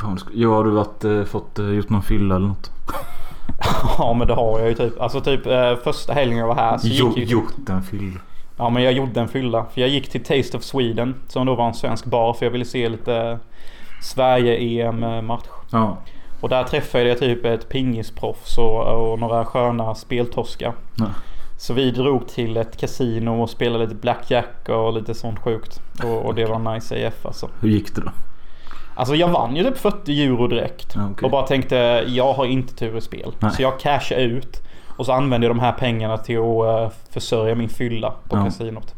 Fan, ska- Jo, har du varit, eh, fått, eh, gjort någon fylla eller något? Ja men det har jag ju typ. Alltså typ eh, första helgen jag var här så Jo, gick ju... gjort en fylla. Ja men jag gjorde en fylla. För jag gick till Taste of Sweden. Som då var en svensk bar. För jag ville se lite Sverige-EM-match. Ja. Och där träffade jag typ ett pingisproffs och, och några sköna speltorskar. ja. Så vi drog till ett kasino och spelade lite blackjack och lite sånt sjukt. Och, och det var nice AF alltså. Hur gick det då? Alltså jag vann ju typ 40 euro direkt. Ja, okej. Och bara tänkte jag har inte tur i spel. Nej. Så jag cashade ut. Och så använde jag de här pengarna till att eh, försörja min fylla på Ja. kasinot.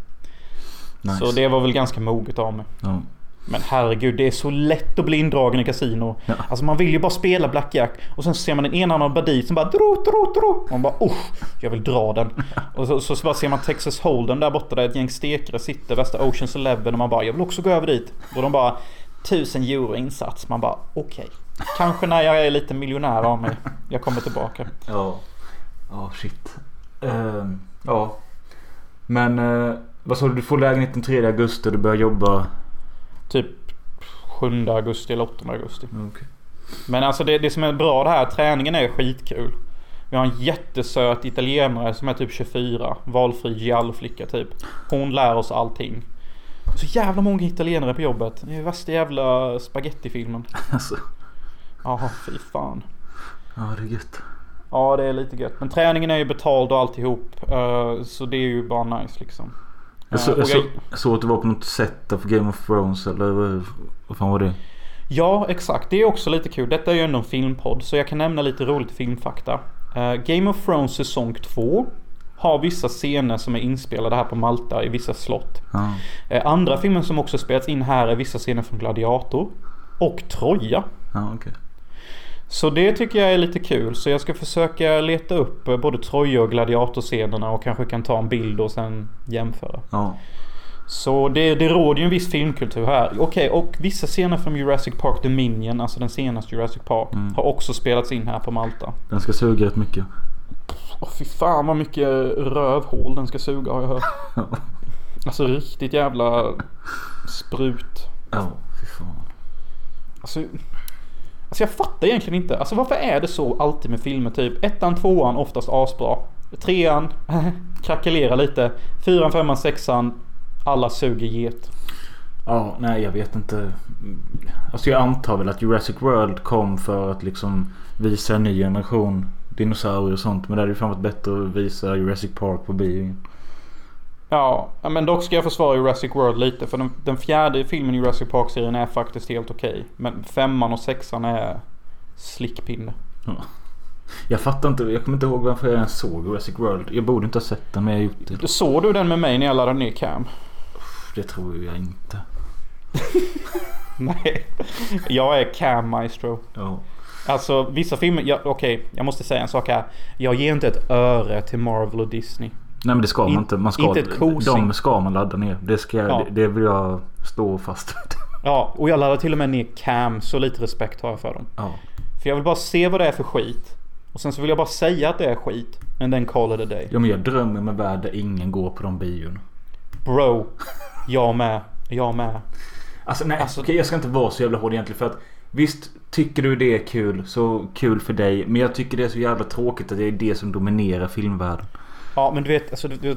Nice. Så det var väl ganska moget av mig. Ja. Men herregud, det är så lätt att bli indragen i kasino. Ja. Alltså man vill ju bara spela blackjack. Och sen ser man en enarmad bandit som bara dro, dro, dro. Man bara oh, jag vill dra den. Och så, så, så bara ser man Texas Hold'em där borta där ett gäng stekare sitter. Värsta Oceans Eleven. Och man bara jag vill också gå över dit. Och de bara 1000 euro insats. Man bara okej. Kanske när jag är lite miljonär av mig. Jag kommer tillbaka. Ja. Ja, shit. Ehm, ja. Men eh, vad sa du? Du får lägenhet den 3 augusti och du börjar jobba... Typ 7 augusti eller 8 augusti. Okej. Men alltså det, det som är bra det här, träningen är skitkul. Vi har en jättesöt italienare som är typ 24. Valfri giallo-flicka typ. Hon lär oss allting. Så jävla många italienare på jobbet. Det är värsta jävla spagettifilmen. Alltså. Jaha, fy fan. Ja, det är gött. Ja, det är lite gött. Men träningen är ju betald och alltihop. eh, Så det är ju bara nice liksom. Jag, så, jag, så, jag- såg att det var på något sätt av Game of Thrones eller vad, fan var det? Ja, exakt. Det är också lite kul. Detta är ju ändå en filmpodd, så jag kan nämna lite roligt filmfakta. Eh, Game of Thrones säsong 2 har vissa scener som är inspelade här på Malta i vissa slott. Ja. Eh, andra filmer som också spelats in här är vissa scener från Gladiator. Och Troja. Ja, okej. Så det tycker jag är lite kul. Så jag ska försöka leta upp eh, både Troja och Gladiator-scenerna och kanske kan ta en bild och sen jämföra. Ja. Så det, det råder ju en viss filmkultur här. Okej, och vissa scener från Jurassic Park Dominion, alltså den senaste Jurassic Park, Mm. har också spelats in här på Malta. Den ska suga rätt mycket. Åh fy fan vad mycket rövhål den ska suga har jag hört. Ja. Alltså riktigt jävla sprut. Ja, fy fan. Alltså, alltså jag fattar egentligen inte. Alltså varför är det så alltid med filmer typ? Ettan, tvåan oftast asbra. Trean krackelerar lite. Fyran, femman, sexan. Alla suger get. Ja, nej jag vet inte. Alltså jag antar väl att Jurassic World kom för att liksom visa en ny generation dinosaurier och sånt. Men det hade ju fan varit bättre att visa Jurassic Park på bio. Ja, ja, men dock ska jag försvara Jurassic World lite. För den, den fjärde filmen i Jurassic Park-serien är faktiskt helt okej. Men femman och sexan är slickpinne. Jag fattar inte, jag kommer inte ihåg varför jag ens såg Jurassic World. Jag borde inte ha sett den men jag har gjort det. Såg du den med mig när jag laddade ner Cam? Det tror jag inte. Nej. Jag är Cam Maestro. Ja. Alltså vissa filmer, ja, okej jag måste säga en sak här. Jag ger inte ett öre till Marvel och Disney. Nej men det ska man In- inte. Man ska, inte ett kosing. de ska man ladda ner. Det, ska, Ja. det, det vill jag stå fast vid. Ja, och jag laddar till och med ner Cam, så lite respekt har jag för dem. Ja. För jag vill bara se vad det är för skit. Och sen så vill jag bara säga att det är skit. Men den call it a day. ja men jag drömmer med värld där ingen går på de bion. Bro, jag med. Jag med. Alltså nej, Alltså- okej jag ska inte vara så jävla hård egentligen för att Visst, tycker du det är kul så kul för dig. Men jag tycker det är så jävla tråkigt att det är det som dominerar filmvärlden. Ja men du vet, alltså, du, du,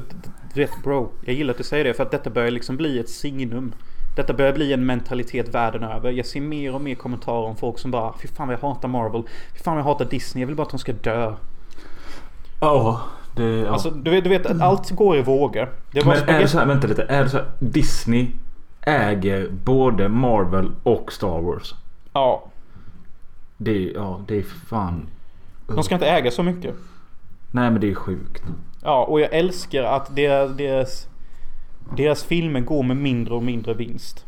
du vet bro. Jag gillar att du säger det för att detta börjar liksom bli ett signum. Detta börjar bli en mentalitet världen över. Jag ser mer och mer kommentarer om folk som bara Fy fan vad jag hatar Marvel. Fy fan vad jag hatar Disney. Jag vill bara att de ska dö. Ja, det... Ja. Alltså du vet, du vet att allt går i vågor. Men är det så här, vänta lite. Är det så här, Disney äger både Marvel och Star Wars. Ja. Det är, ja, det är fan... De ska inte äga så mycket. Nej men det är sjukt. Ja, och jag älskar att deras, deras, deras filmer går med mindre och mindre vinst.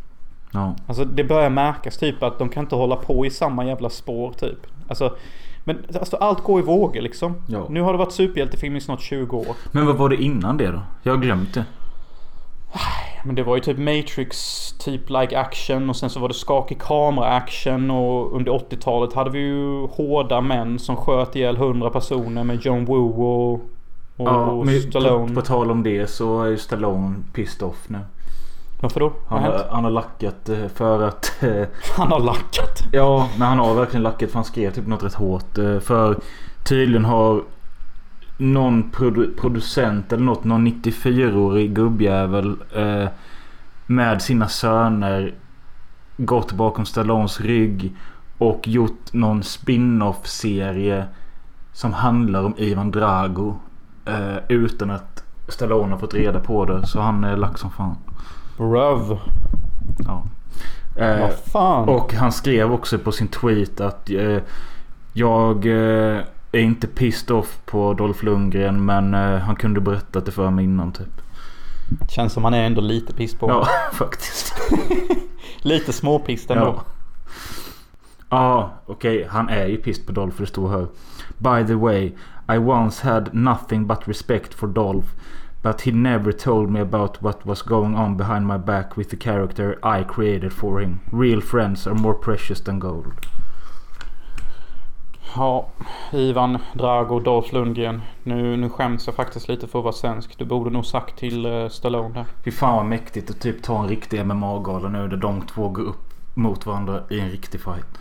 Ja. Alltså det börjar märkas typ att de kan inte hålla på i samma jävla spår typ. Alltså, men alltså, allt går i vågor liksom. Ja. Nu har det varit superhjältefilm i snart 20 år. Men vad var det innan det då? Jag har glömt det. Men det var ju typ Matrix, typ like action och sen så var det skakig kamera action och under 80-talet hade vi ju hårda män som sköt ihjäl 100 personer med John Woo och, och, och men Stallone. På, på tal om det så är ju Stallone pissed off nu. Varför då? Han har han har lackat eh, för att... eh, Han har lackat. Ja, men han har verkligen lackat för han skrev typ något rätt hårt. eh, För tydligen har någon produ- producent eller något, någon 94-årig gubbjävel eh, med sina söner gått bakom Stallones rygg och gjort någon spin-off serie som handlar om Ivan Drago. Eh, utan att Stallone har fått reda på det. Så han är lack som fan. Röv. Ja. Eh, Vad fan. och han skrev också på sin tweet att eh, jag eh, är inte pissed off på Dolph Lundgren men eh, han kunde berättat det för mig innan typ. Känns som han är ändå lite piss på. Ja, faktiskt. Lite småpiss ändå. Ja, ah, okej. Han är ju pissed på Dolph för det står här. By the way, I once had nothing but respect for Dolph. But he never told me about what was going on behind my back with the character I created for him. Real friends are more precious than gold. Ja, Ivan Drago, Dolph Lundgren. Nu, nu skäms jag faktiskt lite för att vara svensk. Du borde nog sagt till uh, Stallone där. Fy fan vad mäktigt att typ ta en riktig MMA-gala nu där de två går upp mot varandra i en riktig fight.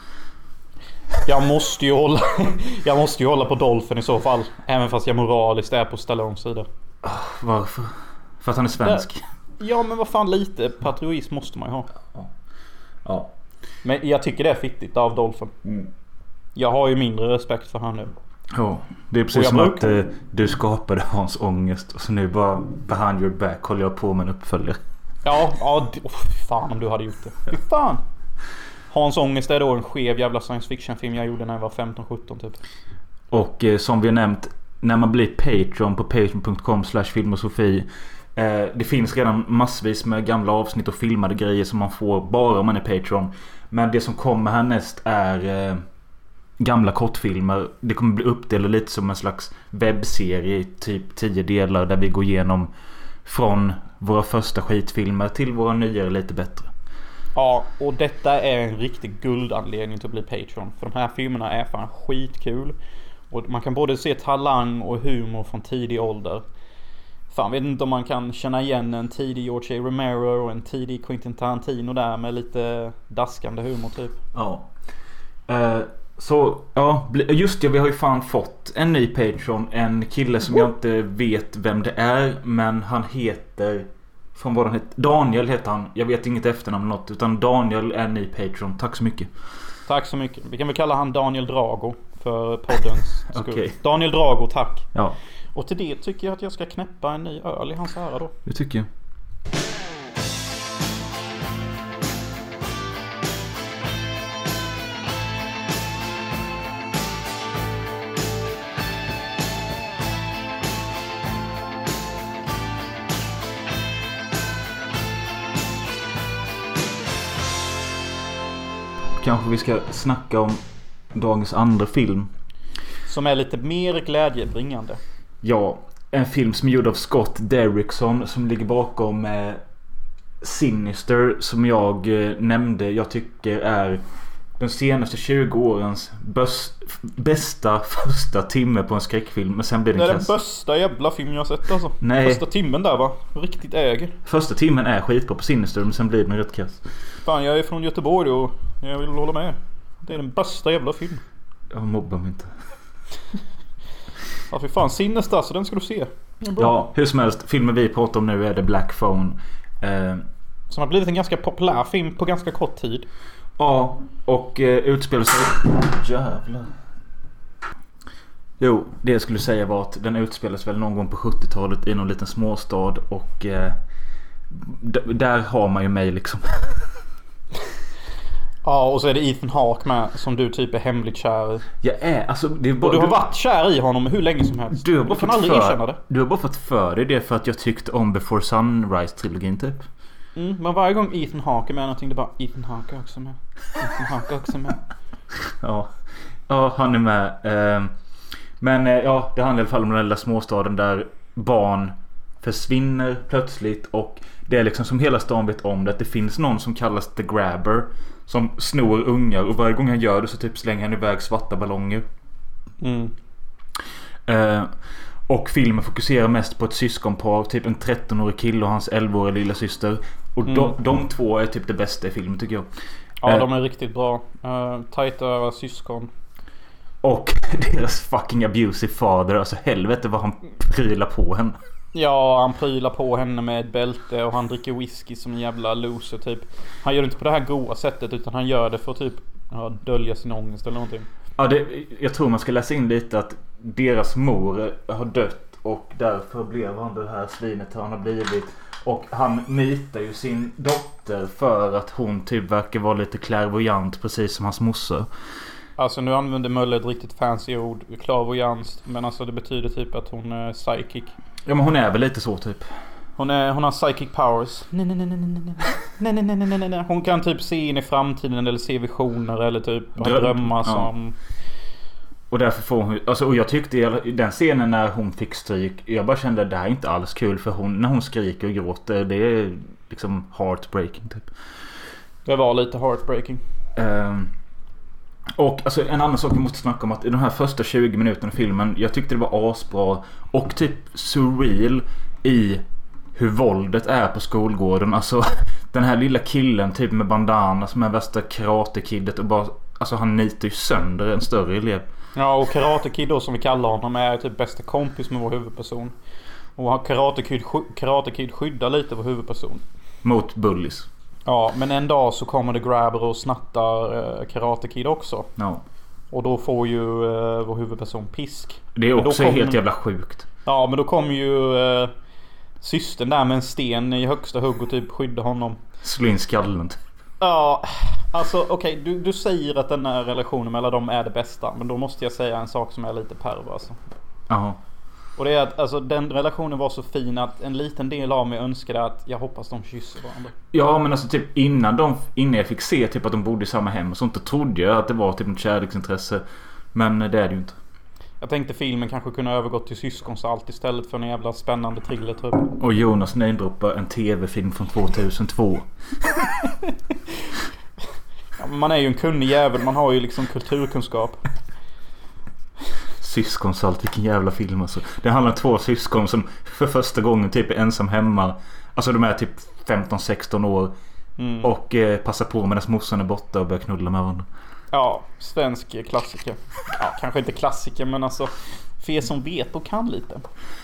Jag måste ju hålla, jag måste ju hålla på Dolphin i så fall. Även fast jag moraliskt är på Stallones sida. Varför? För att han är svensk? Ja men vad fan lite patriotism måste man ju ha. Ja. Men jag tycker det är fittigt av Dolphin. Mm. Jag har ju mindre respekt för han nu. Ja, det är precis som bruk- att eh, du skapade Hans ångest och så nu bara behind your back håller jag på med en uppföljare. Ja, ja. Oh, fan om du hade gjort det. Fy fan. Hans Ångest är då en skev jävla science fiction film jag gjorde när jag var 15-17 typ. Och eh, som vi har nämnt, när man blir Patreon på patreon.com slash filmosofi. Eh, det finns redan massvis med gamla avsnitt och filmade grejer som man får bara om man är Patreon. Men det som kommer härnäst är eh, gamla kortfilmer. Det kommer bli uppdelat lite som en slags webbserie i typ 10 delar där vi går igenom från våra första skitfilmer till våra nyare lite bättre. Ja, och detta är en riktig guldanledning till att bli Patreon. För de här filmerna är fan skitkul. Och man kan både se talang och humor från tidig ålder. Fan, vet inte om man kan känna igen en tidig George A. Romero och en tidig Quentin Tarantino där med lite daskande humor typ. Ja. Uh, så ja, just det. Vi har ju fan fått en ny Patreon. En kille som jag inte vet vem det är. Men han heter... Från vad han heter. Daniel heter han. Jag vet inget efternamn eller något. Utan Daniel är ny Patreon. Tack så mycket. Tack så mycket. Vi kan väl kalla han Daniel Drago för poddens skull. Okej. Daniel Drago, tack. Ja, Och till det tycker jag att jag ska knäppa en ny öl i hans ära då. det tycker jag. Kanske vi ska snacka om dagens andra film. Som är lite mer glädjebringande. Ja, en film som är gjord av Scott Derrickson som ligger bakom eh, Sinister som jag eh, nämnde. Jag tycker är de senaste 20 årens bös, bästa första timme på en skräckfilm. Men sen blir Det den är den kass. bästa jävla film jag har sett alltså. Nej. Första timmen där va? Riktigt äger. Första timmen är skitbra på Sinister men sen blir den rätt kass. Fan jag är från Göteborg och jag vill hålla med. Det är den bästa jävla film. Jag mobbar mig inte. Ja fy fan Sinister så den ska du se. Ja, hur som helst. Filmen vi pratar om nu är The Black Phone. Eh, Som har blivit en ganska populär film på ganska kort tid. Ja, och eh, utspelar sig... Jävlar. Jo, det jag skulle säga var att den utspelas väl någon gång på 70-talet i någon liten småstad och... Eh, där har man ju mig liksom. Ja och så är det Ethan Hawke med som du typ är hemligt kär i. Jag är alltså... Det är bara, Och du har varit kär i honom hur länge som helst. du har bara kan fått aldrig erkänna det. för, Du har bara fått för dig det för att jag tyckte om Before Sunrise-trilogin typ. Mm, men varje gång Ethan Hawke är med någonting det är bara Ethan Hawke också med. Ethan Hawke också med. Ja, ja han är med. Eh, Men eh, ja, det handlar i alla fall om den lilla småstaden där barn försvinner plötsligt och det är liksom som hela stan vet om det. Att det finns någon som kallas The Grabber. Som snor ungar och varje gång han gör det så typ slänger han iväg svarta ballonger. Mm. Eh, och filmen fokuserar mest på ett syskonpar. Typ en 13-årig kille och hans 11-åriga lilla syster. Och Mm. de, de två är typ det bästa i filmen tycker jag. Ja Eh. de är riktigt bra. Uh, tajta syskon. Och deras fucking abusive father. Alltså helvete vad han prylar på henne. Ja han prylar på henne med ett bälte och han dricker whisky som en jävla loser typ. Han gör det inte på det här goa sättet utan han gör det för att typ ja, dölja sin ångest eller någonting. Ja, det, jag tror man ska läsa in lite att deras mor har dött och därför blev han det här svinet han har blivit. Och han nitar ju sin dotter för att hon typ verkar vara lite klärvoajant precis som hans morsa. Alltså nu använder Möller ett riktigt fancy ord. Klavoyans. Men alltså det betyder typ att hon är psychic. Ja men hon är väl lite så typ. Hon, är, hon har psychic powers. Nej, nej, nej, nej, nej, nej. Nej, nej, nej, nej, nej, nej. Hon kan typ se in i framtiden eller se visioner eller typ Dröm- drömmar ja. som... Och därför får hon alltså, Och jag tyckte i den scenen när hon fick stryk. Jag bara kände att det här är inte alls kul för hon, när hon skriker och gråter. Det är liksom heartbreaking typ. Det var lite heartbreaking. Ehm, och alltså en annan sak vi måste snacka om att i de här första 20 minuterna i filmen. Jag tyckte det var asbra. Och typ surreal i hur våldet är på skolgården. Alltså den här lilla killen typ med bandana som är värsta karatekiddet och bara Alltså han nitar ju sönder en större elev. Ja och Karate Kid då som vi kallar honom är typ bästa kompis med vår huvudperson. Och Karate Kid, sky- Karate Kid skyddar lite vår huvudperson. Mot bullies. Ja men en dag så kommer det grabber och snattar eh, Karate Kid också. Ja. Och då får ju uh, vår huvudperson pisk. Det är Men också helt jävla sjukt. Ja men då kommer ju uh, systern där med en sten i högsta hugg och typ skydda honom. Slå in skallen. Ja, alltså okej du, du säger att den här relationen mellan dem är det bästa. Men då måste jag säga en sak som är lite pervo alltså. Jaha. Och det är att alltså, den relationen var så fin att en liten del av mig önskade att jag hoppas de kysser varandra. Ja men alltså typ innan de, innan jag fick se typ att de bodde i samma hem och sånt. Då trodde jag att det var typ ett kärleksintresse. Men det är det ju inte. Jag tänkte filmen kanske kunde övergått till syskonsalt istället för en jävla spännande thriller typ. Och Jonas namedroppar en tv-film från 2002. Ja, man är ju en kunnig jävel, man har ju liksom kulturkunskap. Syskonsalt, vilken jävla film alltså. Det handlar om två syskon som för första gången typ är ensam hemma. Alltså de är typ 15-16 år. Mm. Och eh, passar på medan morsan är borta och börjar knulla med varandra. Ja, svensk klassiker. Ja, kanske inte klassiker men alltså. För er som vet och kan lite.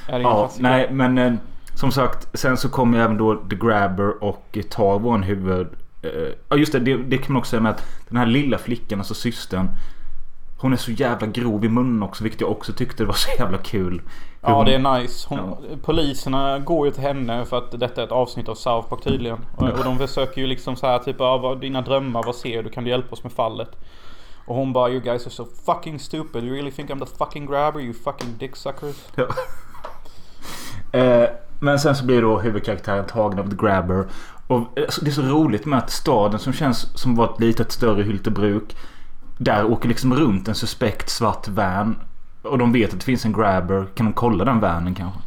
Är det Ja, klassiker? nej men eh, som sagt. Sen så kommer även då The Grabber och eh, tar våran huvud. eh, Ja just det, det, det kan man också säga med att den här lilla flickan, alltså systern. Hon är så jävla grov i munnen också vilket jag också tyckte var så jävla kul. Ja hon- det är nice. Hon, Ja. Poliserna går ju till henne för att detta är ett avsnitt av South Park tydligen. Och, och de försöker ju liksom så här typ av vad dina drömmar, vad ser du? Kan du hjälpa oss med fallet? Och hon bara you guys are so fucking stupid. You really think I'm the fucking grabber you fucking dicksuckers? Ja. Eh, men sen så blir då huvudkaraktären tagen av The Grabber. Och eh, det är så roligt med att staden som känns som var ett litet större Hyltebruk. Där åker liksom runt en suspekt svart van. Och de vet att det finns en Grabber. Kan de kolla den vanen kanske?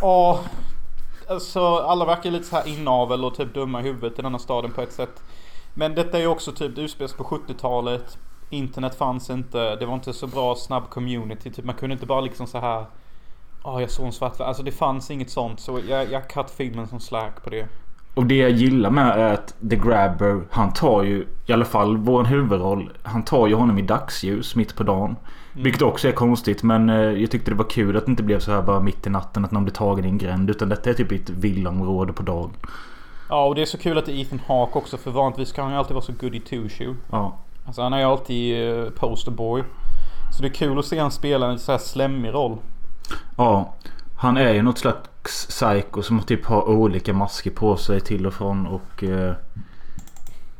Ja, alltså alla verkar lite så här inavel och typ dumma i huvudet i denna staden på ett sätt. Men detta är ju också typ utspelas på 70-talet. Internet fanns inte. Det var inte så bra snabb community. Typ man kunde inte bara liksom så här. Ja, jag såg en svart Alltså det fanns inget sånt. Så jag, jag cut filmen som slack på det. Och det jag gillar med är att The Grabber, han tar ju i alla fall vår huvudroll. Han tar ju honom i dagsljus mitt på dagen. Vilket också är konstigt men eh, jag tyckte det var kul att det inte blev så här bara mitt i natten att någon blir tagen i en gränd. Utan detta är typ ett villaområde på dagen. Ja, och det är så kul att det är Ethan Hawke också. För vanligtvis kan han ju alltid vara så goody two shoe. Ja. Alltså han är ju alltid uh, posterboy. Så det är kul att se han spela en så här slemmig roll. Ja. Han är ju något slags psycho som typ har olika masker på sig till och från och... Eh,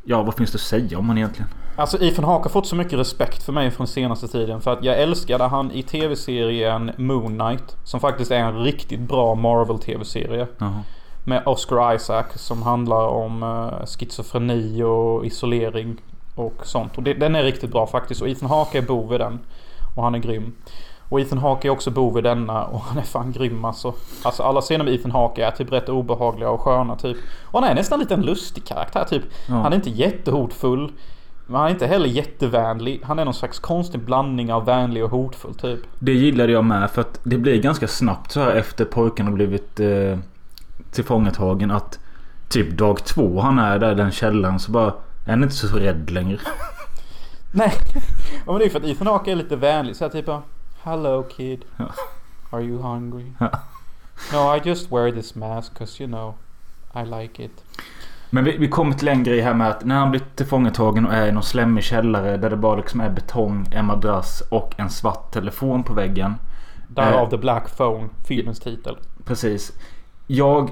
ja, vad finns det att säga om han egentligen? Alltså Ethan Hawke har fått så mycket respekt för mig från senaste tiden. För att jag älskade han i tv-serien Moon Knight. Som faktiskt är en riktigt bra Marvel tv-serie. Jaha. Med Oscar Isaac som handlar om uh, schizofreni och isolering. Och sånt. Och det, den är riktigt bra faktiskt. Och Ethan Hawke är bov i den. Och han är grym. Och Ethan Hawke är också bov i denna och han är fan grym alltså. Alltså alla scener med Ethan Hawke är typ rätt obehagliga och sköna typ. Och han är nästan lite en lustig karaktär typ. Ja. Han är inte jättehotfull. Men han är inte heller jättevänlig. Han är någon slags konstig blandning av vänlig och hotfull typ. Det gillade jag med för att det blir ganska snabbt så här efter pojken har blivit eh, tillfångatagen att typ dag två han är där i den källaren så bara är han inte så rädd längre. Nej. Men det är för att Ethan Hawke är lite vänlig. Så här typ Hello kid. Are you hungry? No I just wear this mask cause you know I like it. Men vi, vi kommer till en grej här med att när han blir tillfångatagen och är i någon slemmig källare där det bara liksom är betong, en madrass och en svart telefon på väggen. Därav Eh. The Black Phone, filmens titel. Precis. Jag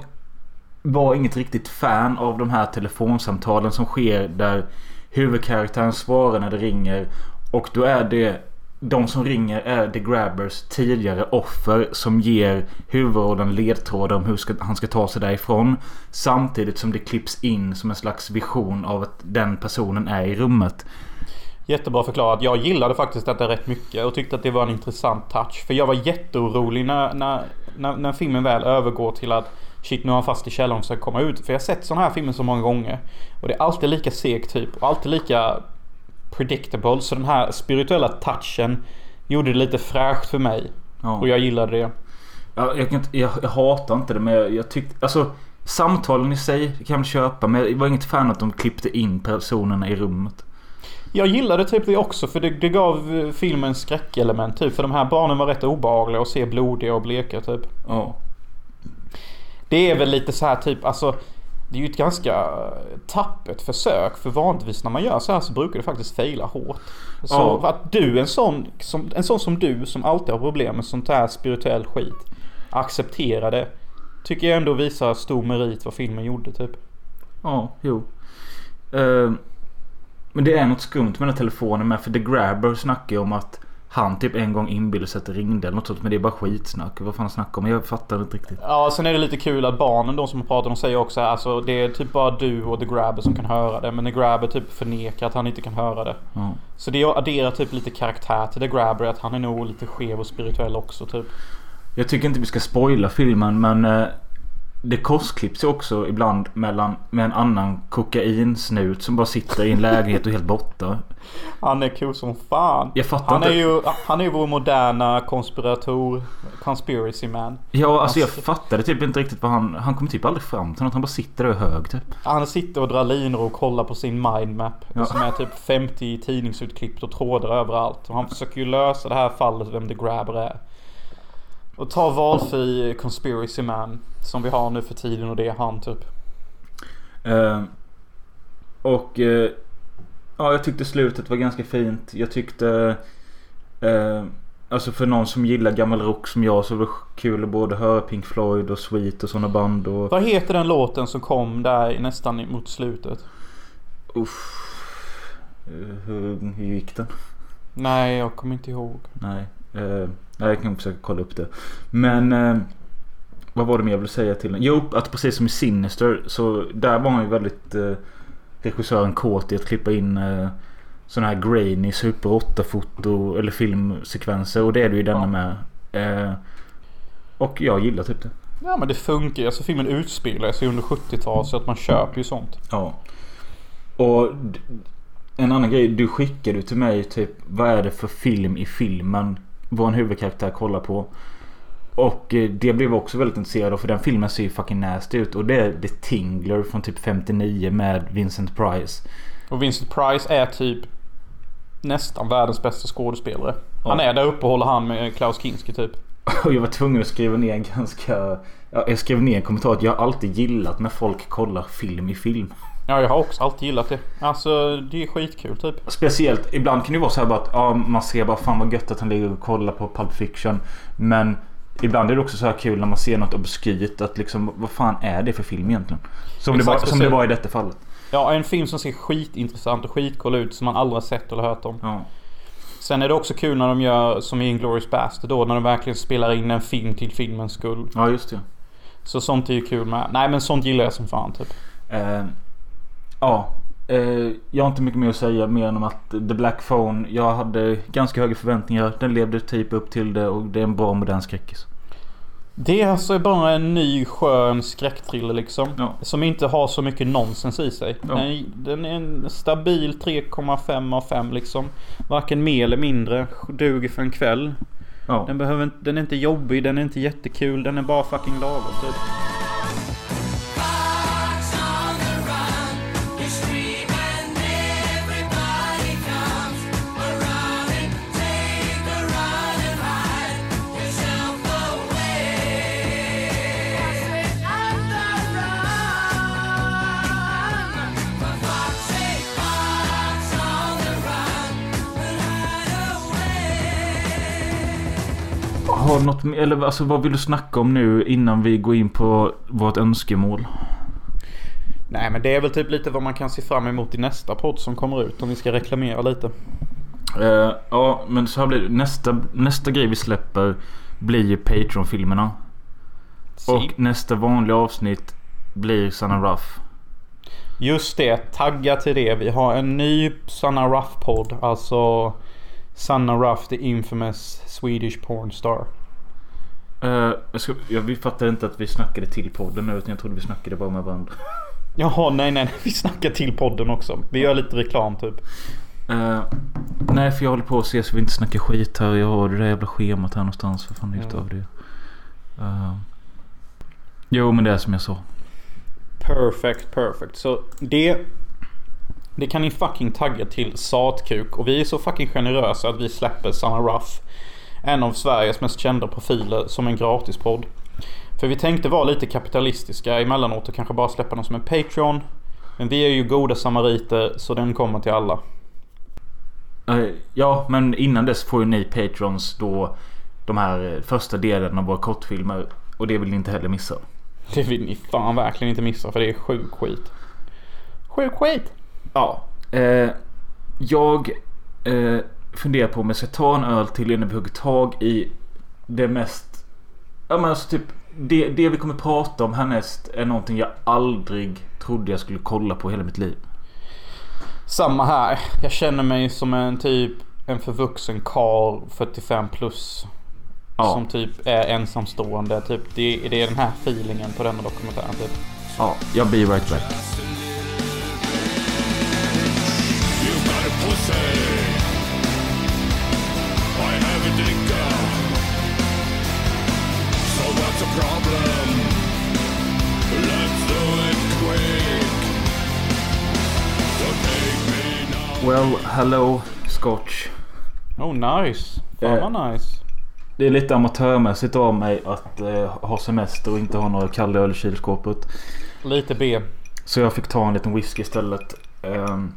var inget riktigt fan av de här telefonsamtalen som sker där huvudkaraktären svarar när det ringer. Och då är det de som ringer är The Grabbers tidigare offer som ger huvudrollen ledtrådar om hur ska, han ska ta sig därifrån. Samtidigt som det klipps in som en slags vision av att den personen är i rummet. Jättebra förklarat. Jag gillade faktiskt detta rätt mycket och tyckte att det var en intressant touch. För jag var jätteorolig när, när, när, när filmen väl övergår till att Shit nu är han fast i källaren och försöker komma ut. För jag har sett sådana här filmer så många gånger. Och det är alltid lika segt typ. Och alltid lika predictable. Så den här spirituella touchen gjorde det lite fräscht för mig. Ja. Och jag gillade det. Ja, jag, kan inte, jag, jag hatar inte det men jag, jag tyckte... Alltså samtalen i sig kan jag köpa men jag var inget fan att de klippte in personerna i rummet. Jag gillade typ det också för det, det gav eh, filmen skräckelement typ. För de här barnen var rätt obehagliga och se blodiga och bleka typ. Ja. Det är väl lite så här typ alltså Det är ju ett ganska tappert försök för vanligtvis när man gör så här så brukar det faktiskt faila hårt. Så Ja. att du en sån, som, en sån som du som alltid har problem med sånt här spirituell skit accepterar det. Tycker jag ändå visar stor merit vad filmen gjorde typ. Ja, jo. Eh, men det är något skumt med den här telefonen med. För The Grabber snackar ju om att han typ en gång inbillade sig att det ringde eller något sånt. Men det är bara skitsnack. Vad fan snackar om? Jag fattar inte riktigt. Ja, sen är det lite kul att barnen de som har pratat de säger också alltså det är typ bara du och The Grabber som kan höra det. Men The Grabber typ förnekar att han inte kan höra det. Ja. Så det adderar typ lite karaktär till The Grabber att han är nog lite skev och spirituell också typ. Jag tycker inte vi ska spoila filmen men eh, det korsklipps ju också ibland mellan med en annan kokainsnut som bara sitter i en lägenhet och helt borta. Han är cool som fan. Jag fattar Han är inte. ju, han är ju vår moderna konspirator, conspiracy man. Ja, alltså jag Alltså- fattade typ inte riktigt vad han... Han kommer typ aldrig fram till något. Han bara sitter där och är hög typ. Han sitter och drar linor och kollar på sin mindmap. Ja. Som är typ 50 tidningsutklipp och trådar överallt. Och han försöker ju lösa det här fallet vem The Grabber är. Och ta valfri conspiracy man. Som vi har nu för tiden och det är han typ. Eh, och eh, ja, jag tyckte slutet var ganska fint. Jag tyckte... Eh, alltså för någon som gillar gammal rock som jag så var det kul att både höra Pink Floyd och Sweet och sådana band. Och, Vad heter den låten som kom där nästan mot slutet? uff, hur, hur gick den? Nej, jag kommer inte ihåg. Nej. Nej, jag kan försöka kolla upp det. Men... Eh, vad var det mer jag ville säga till den? Jo, att precis som i Sinister så där var han ju väldigt eh, regissören kåt i att klippa in eh, sådana här grainy super 8-foto eller filmsekvenser och det är det ju denna Ja. med. Eh, och jag gillar typ det. Ja men det funkar ju. Alltså filmen utspelar sig under 70-talet så att man köper ju sånt. Ja. Och en annan grej. Du skickade till mig typ vad är det för film i filmen vår huvudkaraktär kollar på. Och eh, det blev jag också väldigt intresserad av för den filmen ser ju fucking nasty ut. Och det är The Tingler från typ 59 med Vincent Price. Och Vincent Price är typ nästan världens bästa skådespelare. Ja. Han är där uppe och håller hand med Klaus Kinski typ. Och jag var tvungen att skriva ner en ganska... Ja, jag skrev ner en kommentar att jag har alltid gillat när folk kollar film i film. Ja jag har också alltid gillat det. Alltså det är skitkul typ. Speciellt, ibland kan det vara så här bara att ja, man ser bara fan vad gött att han ligger och kollar på Pulp Fiction. Men ibland är det också så här kul när man ser något obskyrt att liksom vad fan är det för film egentligen? Som, det, var, som det var i detta fallet. Ja en film som ser skitintressant och skitcool ut som man aldrig har sett eller hört om. Ja. Sen är det också kul när de gör som i Inglourious Bastard då. När de verkligen spelar in en film till filmens skull. ja, just det. Så sånt är ju kul med. Nej men sånt gillar jag som fan typ. Eh, ja. Eh, jag har inte mycket mer att säga mer än att The Black Phone. Jag hade ganska höga förväntningar. Den levde typ upp till det och det är en bra modern skräckis. Det är alltså bara en ny skön skräckthriller liksom. Ja. Som inte har så mycket nonsens i sig. Ja. Den, den är en stabil 3,5 av 5 liksom. Varken mer eller mindre. Duger för en kväll. Ja. Den, behöver, den är inte jobbig, den är inte jättekul. Den är bara fucking lagom typ. Du något, eller alltså vad vill du snacka om nu innan vi går in på vårt önskemål? Nej men det är väl typ lite vad man kan se fram emot i nästa podd som kommer ut. Om vi ska reklamera lite. Eh, ja, men så här blir det. Nästa, nästa grej vi släpper blir ju Patreon-filmerna. Och nästa vanliga avsnitt blir Sanna Ruff. Just det, tagga till det. Vi har en ny Sanna Ruff-podd. Alltså Sanna Ruff, the infamous Swedish pornstar. Uh, jag, ska, jag vi fattade inte att vi snackade till podden nu utan jag trodde vi snackade bara med varandra. Jaha, nej, nej. Vi snackar till podden också. Vi gör lite reklam typ. Eh, nej, för jag håller på att se så vi inte snackar skit här. Jag har det där jävla schemat här någonstans. Vad fan är Mm. av det? Eh, jo, men det är som jag sa. Perfect, perfect. Så det... Det kan ni fucking tagga till Satkuk. Och vi är så fucking generösa att vi släpper Sanna Ruff. En av Sveriges mest kända profiler som en gratispodd. För vi tänkte vara lite kapitalistiska emellanåt och kanske bara släppa dem som en Patreon. Men vi är ju goda samariter så den kommer till alla. Eh, Ja, men innan dess får ju ni patrons då de här eh, första delen av våra kortfilmer. Och det vill ni inte heller missa. Det vill ni fan verkligen inte missa för det är sjuk skit. Sjuk skit! Ja. Eh, jag eh, funderar på om jag ska ta en öl till innan vi hugger tag i det mest... Ja men alltså typ det, det vi kommer prata om härnäst är någonting jag aldrig trodde jag skulle kolla på hela mitt liv. Samma här. Jag känner mig som en typ en förvuxen karl 45 plus. Ja. Som typ är ensamstående. Typ, det, det är den här feelingen på denna dokumentären. Typ. Ja, jag blir right back. Well, hello Scotch. Oh nice. Fan Eh. vad nice. Det är lite amatörmässigt av mig att eh, ha semester och inte ha några kalla öl i kylskåpet. Lite B. Så jag fick ta en liten whisky istället. Ehm,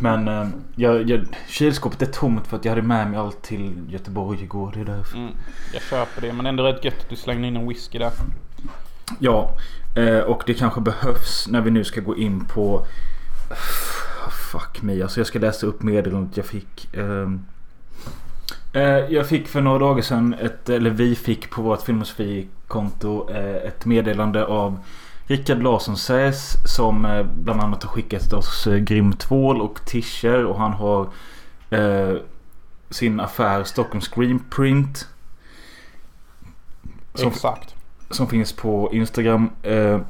men eh, jag, jag, kylskåpet är tomt för att jag hade med mig allt till Göteborg igår. Det är därför. Mm, jag köper det. Men ändå rätt gött att du slängde in en whisky där. Ja, eh, och det kanske behövs när vi nu ska gå in på... Fuck me, alltså jag ska läsa upp meddelandet jag fick. Ehm, eh, jag fick för några dagar sedan, ett, eller vi fick på vårt Filmosofi-konto eh, ett meddelande av Rickard Larsson Säs som eh, bland annat har skickat oss grym tvål och tischer och han har eh, sin affär Stockholm Screenprint. Som, Exakt. som finns på Instagram. Eh,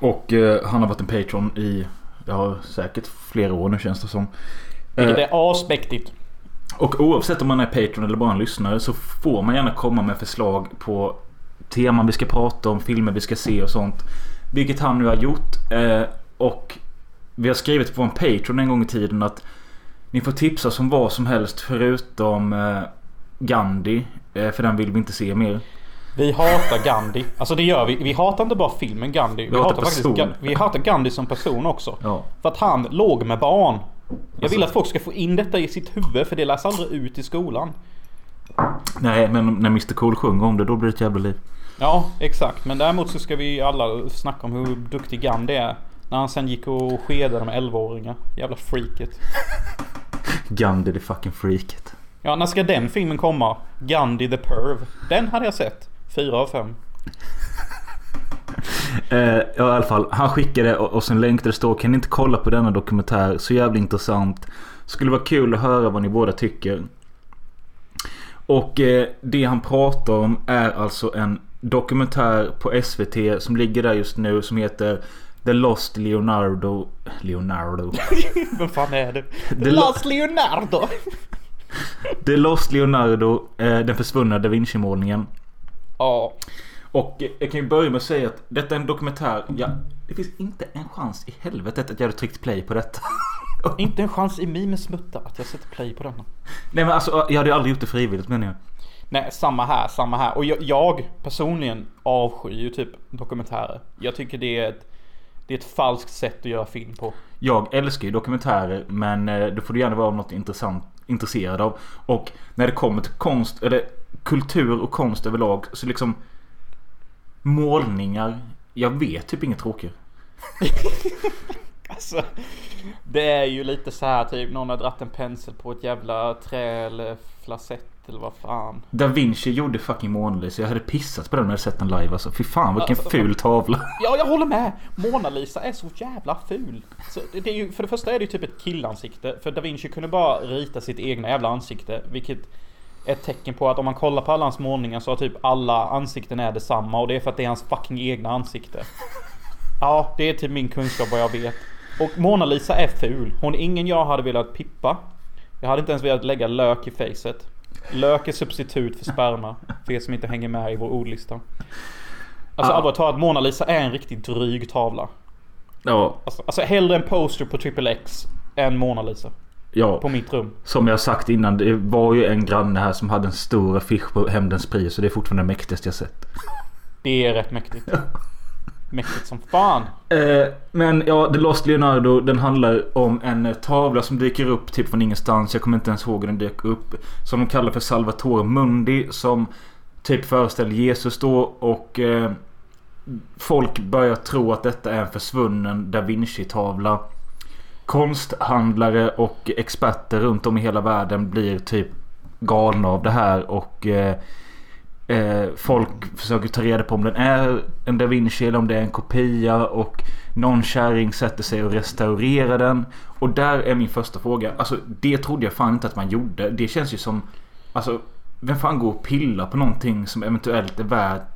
och eh, han har varit en Patreon i ja, säkert flera år nu känns det som. Vilket Eh, är asmäktigt. och oavsett om man är Patreon eller bara en lyssnare så får man gärna komma med förslag på teman vi ska prata om, filmer vi ska se och sånt. Vilket han nu har gjort. Eh, och vi har skrivit på en Patreon en gång i tiden att ni får tipsa som vad som helst förutom eh, Gandhi. För den vill vi inte se mer. Vi hatar Gandhi. Alltså det gör vi. Vi hatar inte bara filmen Gandhi. Vi, hatar hatar, faktiskt. Ga- vi hatar Gandhi som person också. Ja. För att han låg med barn. Jag Alltså- vill att folk ska få in detta i sitt huvud för det lärs aldrig ut i skolan. Nej men när Mr Cool sjunger om det då blir det ett jävla liv. Ja, exakt. Men däremot så ska vi alla snacka om hur duktig Gandhi är. När han sen gick och skedade med 11-åringar. Jävla freaket. Gandhi the fucking freaket. Ja, när ska den filmen komma? Gandhi the Perv. Den hade jag sett. Fyra av fem. Eh, ja, i alla fall. Han skickade oss en länk där det står Kan ni inte kolla på denna dokumentär? Så jävla intressant. Skulle vara kul att höra vad ni båda tycker. Och eh, det han pratar om är alltså en dokumentär på SVT som ligger där just nu som heter The Lost Leonardo. Leonardo. Vem fan är det? Det Lars Leonardo! The Lost Leonardo. Eh, den försvunna Da Vinci-målningen. Ja. Och jag kan ju börja med att säga att detta är en dokumentär. Ja, det finns inte en chans i helvetet att jag hade tryckt play på detta. Inte en chans i med smutta att jag sätter play på denna. Nej men alltså jag hade ju aldrig gjort det frivilligt menar jag. Nej, samma här, samma här. Och jag, jag personligen avskyr ju typ dokumentärer. Jag tycker det är ett, det är ett falskt sätt att göra film på. Jag älskar ju dokumentärer men eh, då får du gärna vara något intressant intresserad av. Och när det kommer till konst eller kultur och konst överlag så liksom målningar. Jag vet typ inget tråkigare. Alltså, det är ju lite så här typ någon har dratt en pensel på ett jävla trä eller flasett eller vad fan. Da Vinci gjorde fucking Mona Lisa. Jag hade pissat på den när jag sett den live alltså. Fy fan vilken Alltså, ful tavla. Ja, jag håller med. Mona Lisa är så jävla ful. Så det är ju, för det första är det ju typ ett killansikte. För Da Vinci kunde bara rita sitt egna jävla ansikte. Vilket ett tecken på att om man kollar på alla hans målningar så har typ alla ansikten är detsamma. Och det är för att det är hans fucking egna ansikte. Ja, det är typ min kunskap vad jag vet. Och Mona Lisa är ful. Hon är ingen jag hade velat pippa. Jag hade inte ens velat lägga lök i facet. Lök är substitut för sperma. För er som inte hänger med i vår ordlista. Alltså Ah. allvarligt talat, Mona Lisa är en riktigt dryg tavla. Ja, Alltså, alltså hellre en poster på Triple X än Mona Lisa. Ja. På mitt rum. Som jag sagt innan, det var ju en granne här som hade en stor affisch på Hämndens pris och det är fortfarande det mäktigaste jag sett. Det är rätt mäktigt. Mäktigt som fan. Eh, men ja, The Lost Leonardo den handlar om en eh, tavla som dyker upp typ från ingenstans. Jag kommer inte ens ihåg hur den dök upp. Som de kallar för Salvatore Mundi. Som typ föreställer Jesus då. Och eh, folk börjar tro att detta är en försvunnen Da Vinci-tavla. Konsthandlare och experter runt om i hela världen blir typ galna av det här. Och eh, Eh, folk försöker ta reda på om den är en Da Vinci eller om det är en kopia. Och någon kärring sätter sig och restaurerar den. Och där är min första fråga. Alltså det trodde jag fan inte att man gjorde. Det känns ju som... Alltså vem fan går och pillar på någonting som eventuellt är värt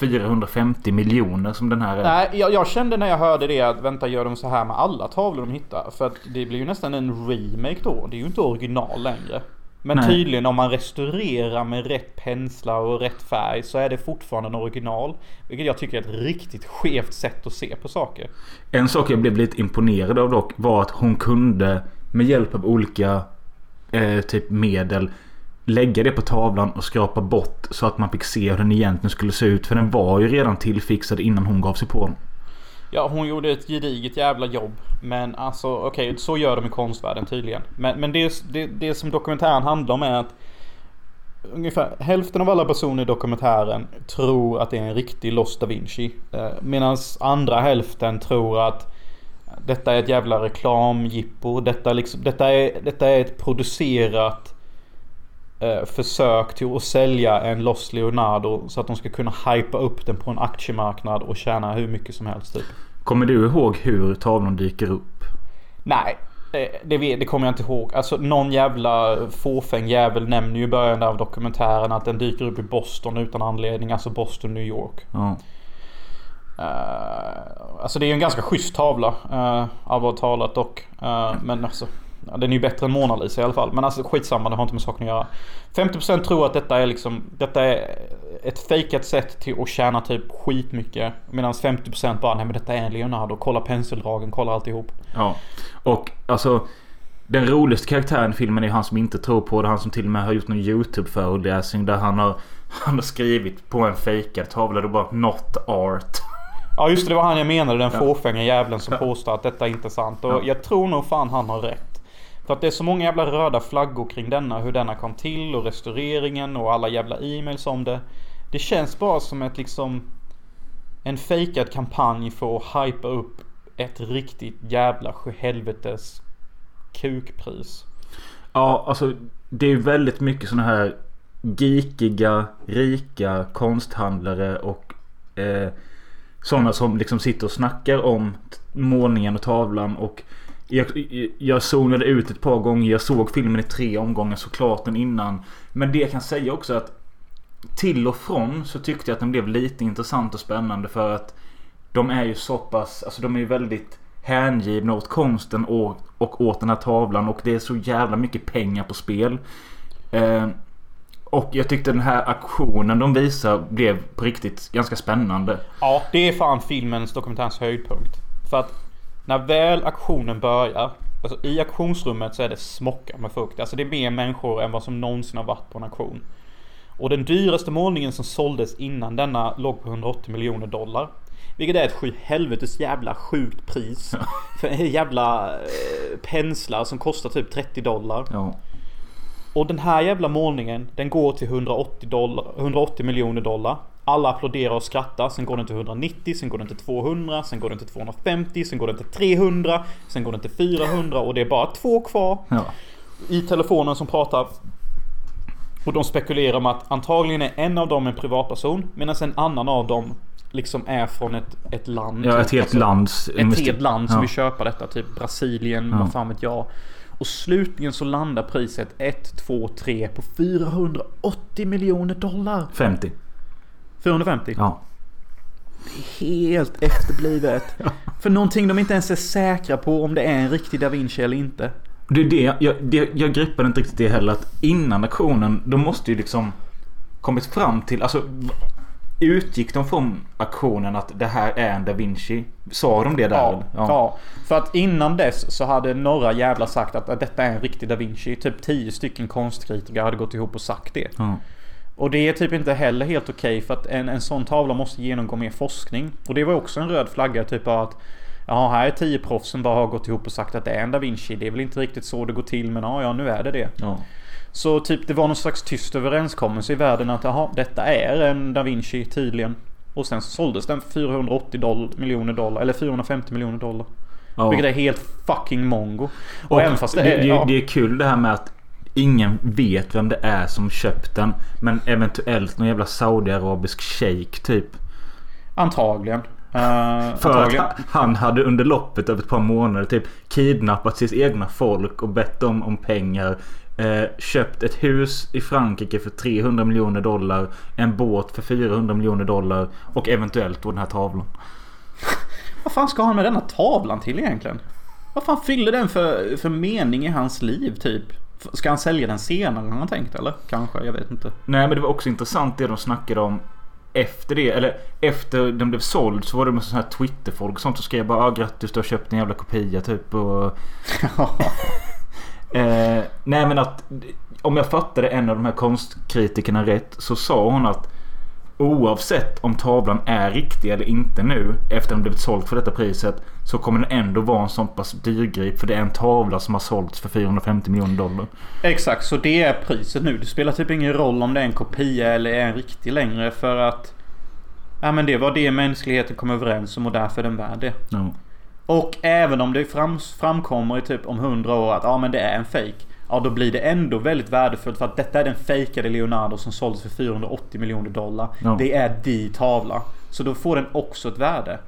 450 miljoner som den här är? Nej, jag, jag kände när jag hörde det att vänta gör de så här med alla tavlor de hittar? För att det blir ju nästan en remake då. Det är ju inte original längre. Men Nej. tydligen om man restaurerar med rätt penslar och rätt färg så är det fortfarande en original. Vilket jag tycker är ett riktigt skevt sätt att se på saker. En sak jag blev lite imponerad av dock var att hon kunde med hjälp av olika eh, typ medel lägga det på tavlan och skrapa bort så att man fick se hur den egentligen skulle se ut. För den var ju redan tillfixad innan hon gav sig på den. Ja, hon gjorde ett gediget jävla jobb. Men alltså okej, så gör de i konstvärlden tydligen. Men, men det, det, det som dokumentären handlar om är att Ungefär hälften av alla personer i dokumentären tror att det är en riktig Lost da Vinci. Eh, Medan andra hälften tror att detta är ett jävla reklamjippo. Detta, liksom, detta, är, detta är ett producerat försök till att sälja en Lost Leonardo så att de ska kunna hypa upp den på en aktiemarknad och tjäna hur mycket som helst typ. Kommer du ihåg hur tavlan dyker upp? Nej, eh, det, det kommer jag inte ihåg. Alltså någon jävla fåfäng jävel nämner ju i början av dokumentären att den dyker upp i Boston utan anledning. Alltså Boston, New York. Ja. Uh, alltså det är ju en ganska schysst tavla. Uh, allvarligt talat dock. Uh, men alltså. Ja, Den är ju bättre än Mona Lisa i alla fall. Men alltså skitsamma, det har inte med saken att göra. 50% tror att detta är liksom, detta är ett fejkat sätt till att tjäna typ skitmycket. Medan 50% bara, nej men detta är en Leonardo. Kolla penseldragen, kolla alltihop. Ja. Och alltså. Den roligaste karaktären i filmen är han som inte tror på det. Han som till och med har gjort någon YouTube-föreläsning där han har, han har skrivit på en fejkad tavla. Det bara Not art. Ja just det, det var han jag menade. Den Ja. fåfänga jävlen som påstår att detta är inte sant. Och Ja. jag tror nog fan han har rätt. För att det är så många jävla röda flaggor kring denna. Hur denna kom till och restaureringen och alla jävla e-mails om det. Det känns bara som ett liksom... En fejkad kampanj för att hypa upp ett riktigt jävla sjuhelvetes kukpris. Ja, alltså det är väldigt mycket sådana här geekiga, rika konsthandlare och eh, sådana som liksom sitter och snackar om målningen och tavlan och jag, jag zonade ut ett par gånger. Jag såg filmen i tre omgångar såklart den innan. Men det jag kan säga också att till och från så tyckte jag att den blev lite intressant och spännande för att de är ju så pass, alltså de är ju väldigt hängivna åt konsten och, och åt den här tavlan och det är så jävla mycket pengar på spel. Eh, och jag tyckte den här aktionen de visar blev på riktigt ganska spännande. Ja, det är fan filmens dokumentärs höjdpunkt. För att när väl aktionen börjar. Alltså i auktionsrummet så är det smocka med fukt. Alltså det är mer människor än vad som någonsin har varit på en auktion. Och den dyraste målningen som såldes innan denna låg på 180 miljoner dollar. Vilket är ett sju helvetes jävla sjukt pris. För en jävla eh, penslar som kostar typ 30 dollar. Ja. Och den här jävla målningen den går till 180, dollar, 180 miljoner dollar. Alla applåderar och skrattar. Sen går den till 190, sen går den till 200, sen går den till 250, sen går den till 300, sen går den till 400 och det är bara två kvar Ja. i telefonen som pratar. Och de spekulerar om att antagligen är en av dem en privatperson medan en annan av dem liksom är från ett, ett land. ja, typ. ett helt Alltså, lands ett helt land som ja. vill köpa detta. Typ Brasilien, Ja. vad fan vet jag. Och slutligen så landar priset 1, 2, 3 på 480 miljoner dollar. 50. 450? Ja. Helt efterblivet. För någonting de inte ens är säkra på om det är en riktig da Vinci eller inte. Det är det, jag, det, jag greppade inte riktigt det heller. Att innan aktionen, de måste ju liksom kommit fram till, alltså Utgick de från aktionen att det här är en da Vinci? Sa de det där? Ja, eller? ja. För att innan dess så hade några jävla sagt att, att detta är en riktig da Vinci. Typ 10 stycken konstkritiker hade gått ihop och sagt det. Ja. Och det är typ inte heller helt okej för att en, en sån tavla måste genomgå mer forskning. Och det var också en röd flagga typ av att Ja, här är tio proffs som bara har gått ihop och sagt att det är en da Vinci. Det är väl inte riktigt så det går till men ja, ja nu är det det. Ja. Så typ det var någon slags tyst överenskommelse i världen att jaha, detta är en da Vinci tydligen. Och sen så såldes den för 480 doll- miljoner dollar, eller 450 miljoner dollar. Ja. Vilket är helt fucking mongo. Och, Och även fast det, det, är... det, ja, det är kul det här med att ingen vet vem det är som köpt den. Men eventuellt någon jävla saudiarabisk shejk typ. Antagligen. Uh, För antagligen. att han hade under loppet av ett par månader typ kidnappat sitt egna folk och bett dem om pengar. Eh, köpt ett hus i Frankrike för 300 miljoner dollar. En båt för 400 miljoner dollar. Och eventuellt då den här tavlan. Vad fan ska han med denna tavlan till egentligen? Vad fan fyller den för, för mening i hans liv typ? Ska han sälja den senare har han tänkt eller? Kanske, jag vet inte. Nej men det var också intressant det de snackade om efter det. Eller efter den blev såld så var det med sådana här Twitterfolk och sånt som skrev bara ah, grattis du har köpt en jävla kopia typ. Och, eh, nej men att om jag fattade en av de här konstkritikerna rätt så sa hon att Oavsett om tavlan är riktig eller inte nu efter den blivit såld för detta priset så kommer den ändå vara en sån pass dyrgrip för det är en tavla som har sålts för 450 miljoner dollar. Exakt, så det är priset nu. Det spelar typ ingen roll om det är en kopia eller är en riktig längre för att... Ja men det var det mänskligheten kom överens om och därför är den värd det. Ja. Och även om det fram, framkommer i typ om 100 år att ja men det är en fake. Ja då blir det ändå väldigt värdefullt för att detta är den fejkade Leonardo som såldes för 480 miljoner dollar. Ja. Det är di tavla. Så då får den också ett värde.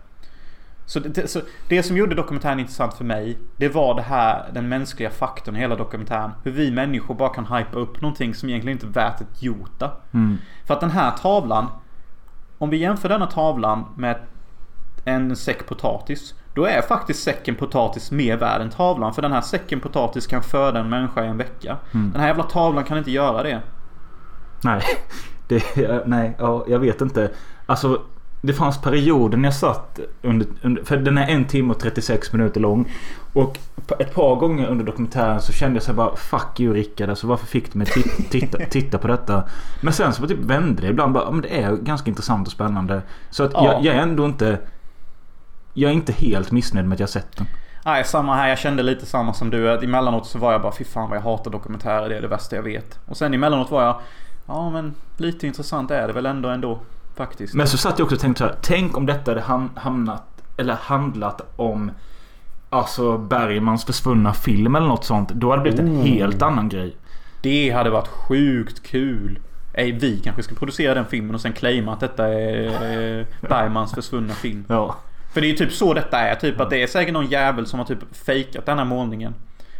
Så det, det, så det som gjorde dokumentären intressant för mig Det var det här Den mänskliga faktorn i hela dokumentären Hur vi människor bara kan hypa upp någonting som egentligen inte är värt ett jota Mm. För att den här tavlan Om vi jämför denna tavlan med en säck potatis Då är faktiskt säcken potatis mer värd än tavlan För den här säcken potatis kan föda en människa i en vecka Mm. Den här jävla tavlan kan inte göra det Nej. Det, nej, ja, jag vet inte. Alltså det fanns perioder när jag satt under, under... För den är en timme och 36 minuter lång. Och ett par gånger under dokumentären så kände jag så bara Fuck you Rickard. Alltså varför fick du mig titta, titta, titta på detta? Men sen så typ vände det ibland bara. Men det är ganska intressant och spännande. Så att Ja. jag, jag är ändå inte... Jag är inte helt missnöjd med att jag sett den. Nej, samma här. Jag kände lite samma som du. Att emellanåt så var jag bara fy fan vad jag hatar dokumentärer. Det är det värsta jag vet. Och sen emellanåt var jag Ja men lite intressant är det väl ändå ändå. Faktiskt. Men så satt jag också och tänkte så här. Tänk om detta hade ham- hamnat eller handlat om Alltså Bergmans försvunna film eller något sånt. Då hade det blivit en helt annan grej. Det hade varit sjukt kul. Ej, vi kanske ska producera den filmen och sen claima att detta är eh, Bergmans försvunna film. Ja. För det är ju typ så detta är. Typ att det är säkert någon jävel som har typ fejkat den här målningen.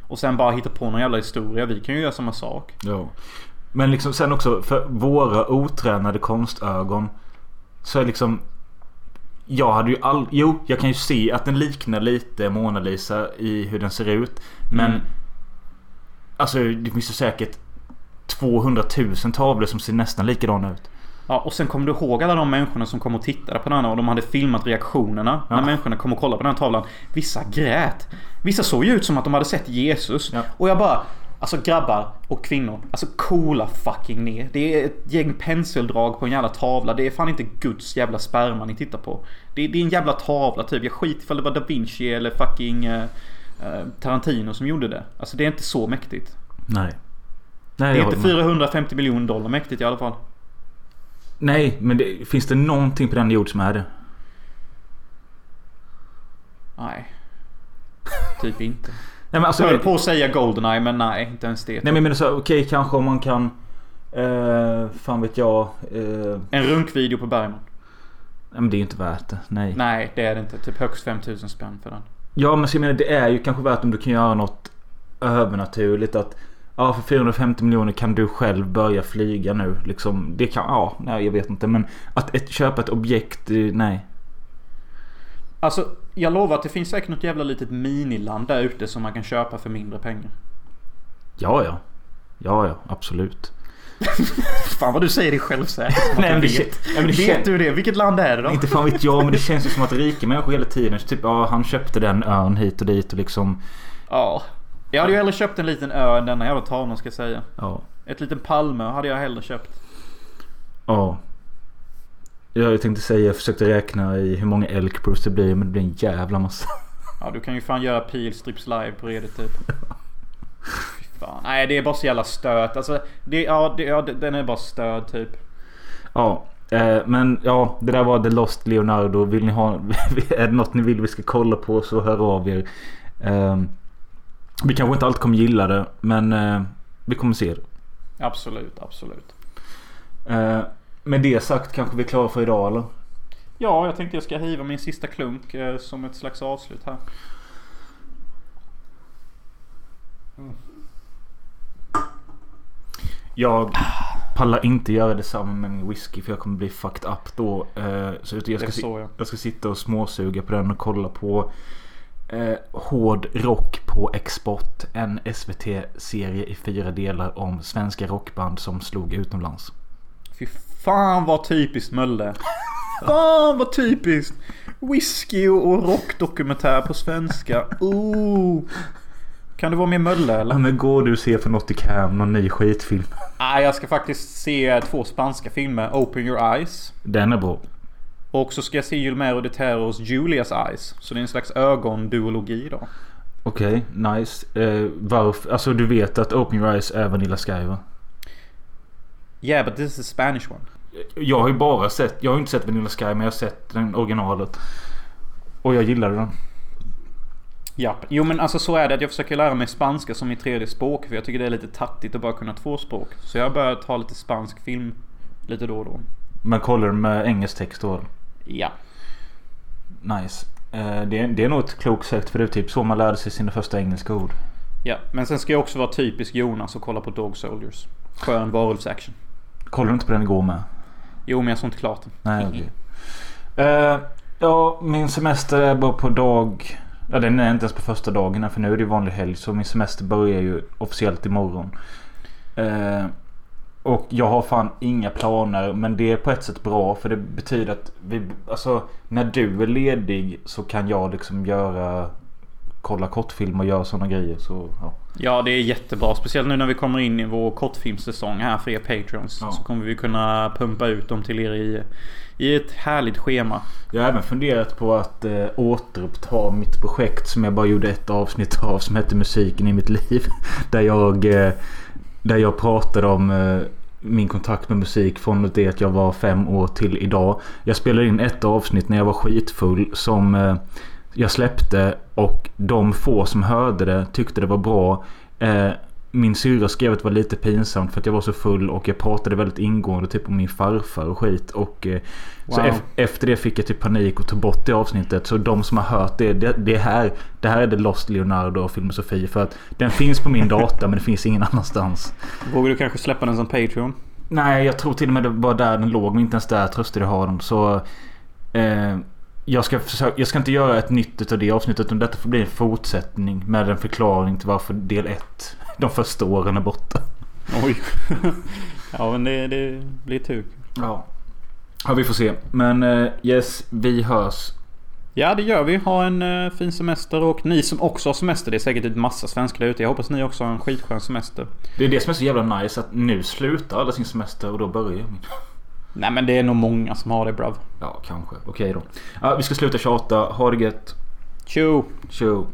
Och sen bara hittat på någon jävla historia. Vi kan ju göra samma sak. ja. Men liksom sen också för våra otränade konstögon. Så är liksom Jag hade ju all... Jo, jag kan ju se att den liknar lite Mona Lisa i hur den ser ut. Men Mm. Alltså det finns ju säkert 200 000 tavlor som ser nästan likadana ut. Ja, och sen kommer du ihåg alla de människorna som kom och tittade på den här och de hade filmat reaktionerna Ja. när människorna kom och kollade på den här tavlan. Vissa grät. Vissa såg ju ut som att de hade sett Jesus. Ja. Och jag bara Alltså grabbar och kvinnor. Alltså coola fucking ner. Det är ett gäng penseldrag på en jävla tavla. Det är fan inte Guds jävla sperma ni tittar på. Det är, det är en jävla tavla typ. Jag skiter ifall det var Da Vinci eller fucking eh, Tarantino som gjorde det. Alltså det är inte så mäktigt. Nej. Nej, Det är inte håller med. 450 miljoner dollar mäktigt i alla fall. Nej, men det, finns det någonting på den jord som är det? Nej. Typ inte. Nej men alltså... Jag höll på att säga Goldeneye men nej, inte ens det. Nej men menar så okej kanske om man kan... Eh, fan vet jag. Eh, En runkvideo på Bergman. nej men det är ju inte värt det. Nej. Nej, det är det inte. Typ högst 5000 spänn för den. Ja men så jag menar det är ju kanske värt om du kan göra något övernaturligt. Att ja för 450 miljoner kan du själv börja flyga nu. Liksom, det kan, ja, nej jag vet inte. Men att ett, köpa ett objekt, eh, nej. Alltså, jag lovar att det finns säkert något jävla litet miniland där ute som man kan köpa för mindre pengar. Ja ja. Ja ja, absolut. Fan vad du säger det självsäkert. Nej, men det vet. ja, men det vet du det? Vilket land är det då? Inte fan vet jag men det känns ju som att rika människor hela tiden. Typ ja han köpte den ön hit och dit och liksom. Ja. Jag hade ju hellre köpt en liten ö än denna jävla tavlan ska jag säga. Ja. Ett liten Palme hade jag hellre köpt. Ja. Jag tänkte säga, jag försökte räkna i hur många Elkbros det blir men det blir en jävla massa. Ja du kan ju fan göra pilstrips live på Reddit typ. Fan. Nej det är bara så jävla stöt. Alltså det, ja, det, ja, den är bara stöd typ. Ja. Eh, men ja, det där var The Lost Leonardo. Vill ni ha... är det något ni vill vi ska kolla på så hör av er. Eh, vi kanske inte alltid kommer gilla det men eh, vi kommer se det. Absolut, absolut. Eh, med det sagt kanske vi är klara för idag eller? Ja, jag tänkte jag ska hiva min sista klunk eh, som ett slags avslut här. Jag pallar inte göra detsamma med min whisky för jag kommer bli fucked up då. Eh, så jag ska, jag. jag ska sitta och småsuga på den och kolla på eh, Hård rock på export. En SVT-serie i fyra delar om svenska rockband som slog utomlands. Fy fan vad typiskt Mölle. Fan vad typiskt. Whisky och rockdokumentär på svenska. Ooh. Kan det vara mer Mölle eller? Ja, men går du och ser på något i cam, någon ny skitfilm? Nej, jag ska faktiskt se två spanska filmer. Open your eyes. Den är bra. Och så ska jag se Gilmero de Terros Julias eyes. Så det är en slags ögonduologi då. Okej, nice. Eh, varför? Alltså du vet att Open Your Eyes är Vanilla Sky va? Yeah, but this is the Spanish one. Jag har ju bara sett, jag har inte sett Vanilla Sky men jag har sett den originalet. Och jag gillade den. Japp. Jo men alltså så är det att jag försöker lära mig spanska som mitt tredje språk. För jag tycker det är lite tattigt att bara kunna två språk. Så jag har börjat ta lite spansk film lite då och då. Men kollar du med engelsk text då? Ja. Nice. Eh, det, är, det är nog ett klokt sätt för det är typ så man lärde sig sina första engelska ord. Ja, men sen ska jag också vara typisk Jonas och kolla på Dog Soldiers. Skön varulvsaction. Kollar du inte på den igår med? Jo, men jag såg inte klart den. Nej okej. Eh, ja, min semester är bara på dag... Ja, den är inte ens på första dagen för nu är det ju vanlig helg. Så min semester börjar ju officiellt imorgon. Eh, och jag har fan inga planer. Men det är på ett sätt bra. För det betyder att vi, alltså, när du är ledig så kan jag liksom göra... Kolla kortfilm och göra sådana grejer. Så, ja. Ja, det är jättebra. Speciellt nu när vi kommer in i vår kortfilmssäsong här för er Patreons. Ja. Så kommer vi kunna pumpa ut dem till er i, i ett härligt schema. Jag har även funderat på att eh, återuppta mitt projekt som jag bara gjorde ett avsnitt av som hette Musiken i mitt liv. Där jag, eh, där jag pratade om eh, min kontakt med musik från det att jag var fem år till idag. Jag spelade in ett avsnitt när jag var skitfull som eh, jag släppte och de få som hörde det tyckte det var bra. Eh, min syrra skrev att det var lite pinsamt för att jag var så full och jag pratade väldigt ingående typ om min farfar och skit. Och, eh, Så Wow. ef- efter det fick jag typ panik och tog bort det avsnittet. Så de som har hört det, det, det här det här är The Lost Leonardo och Filmosofi. För att den finns på min data men det finns ingen annanstans. Vågar du kanske släppa den som Patreon? Nej, jag tror till och med det var där den låg men inte ens där tröstade jag den. Så eh, jag, ska försöka, jag ska inte göra ett nytt utav det avsnittet utan detta får bli en fortsättning med en förklaring till varför del 1 de första åren är borta. Oj. ja, men det, det blir tur. Ja. Ja, vi får se. Men eh, yes, vi hörs. Ja, det gör vi. Ha en eh, fin semester och ni som också har semester. Det är säkert ett massa svenskar där ute. Jag hoppas ni också har en skitskön semester. Det är det som är så jävla nice att nu slutar alla sin semester och då börjar min. Nej, men det är nog många som har det brav. Ja, kanske. Okej då. Ja, vi ska sluta tjata. Ha det gött. Tjo! Tjo.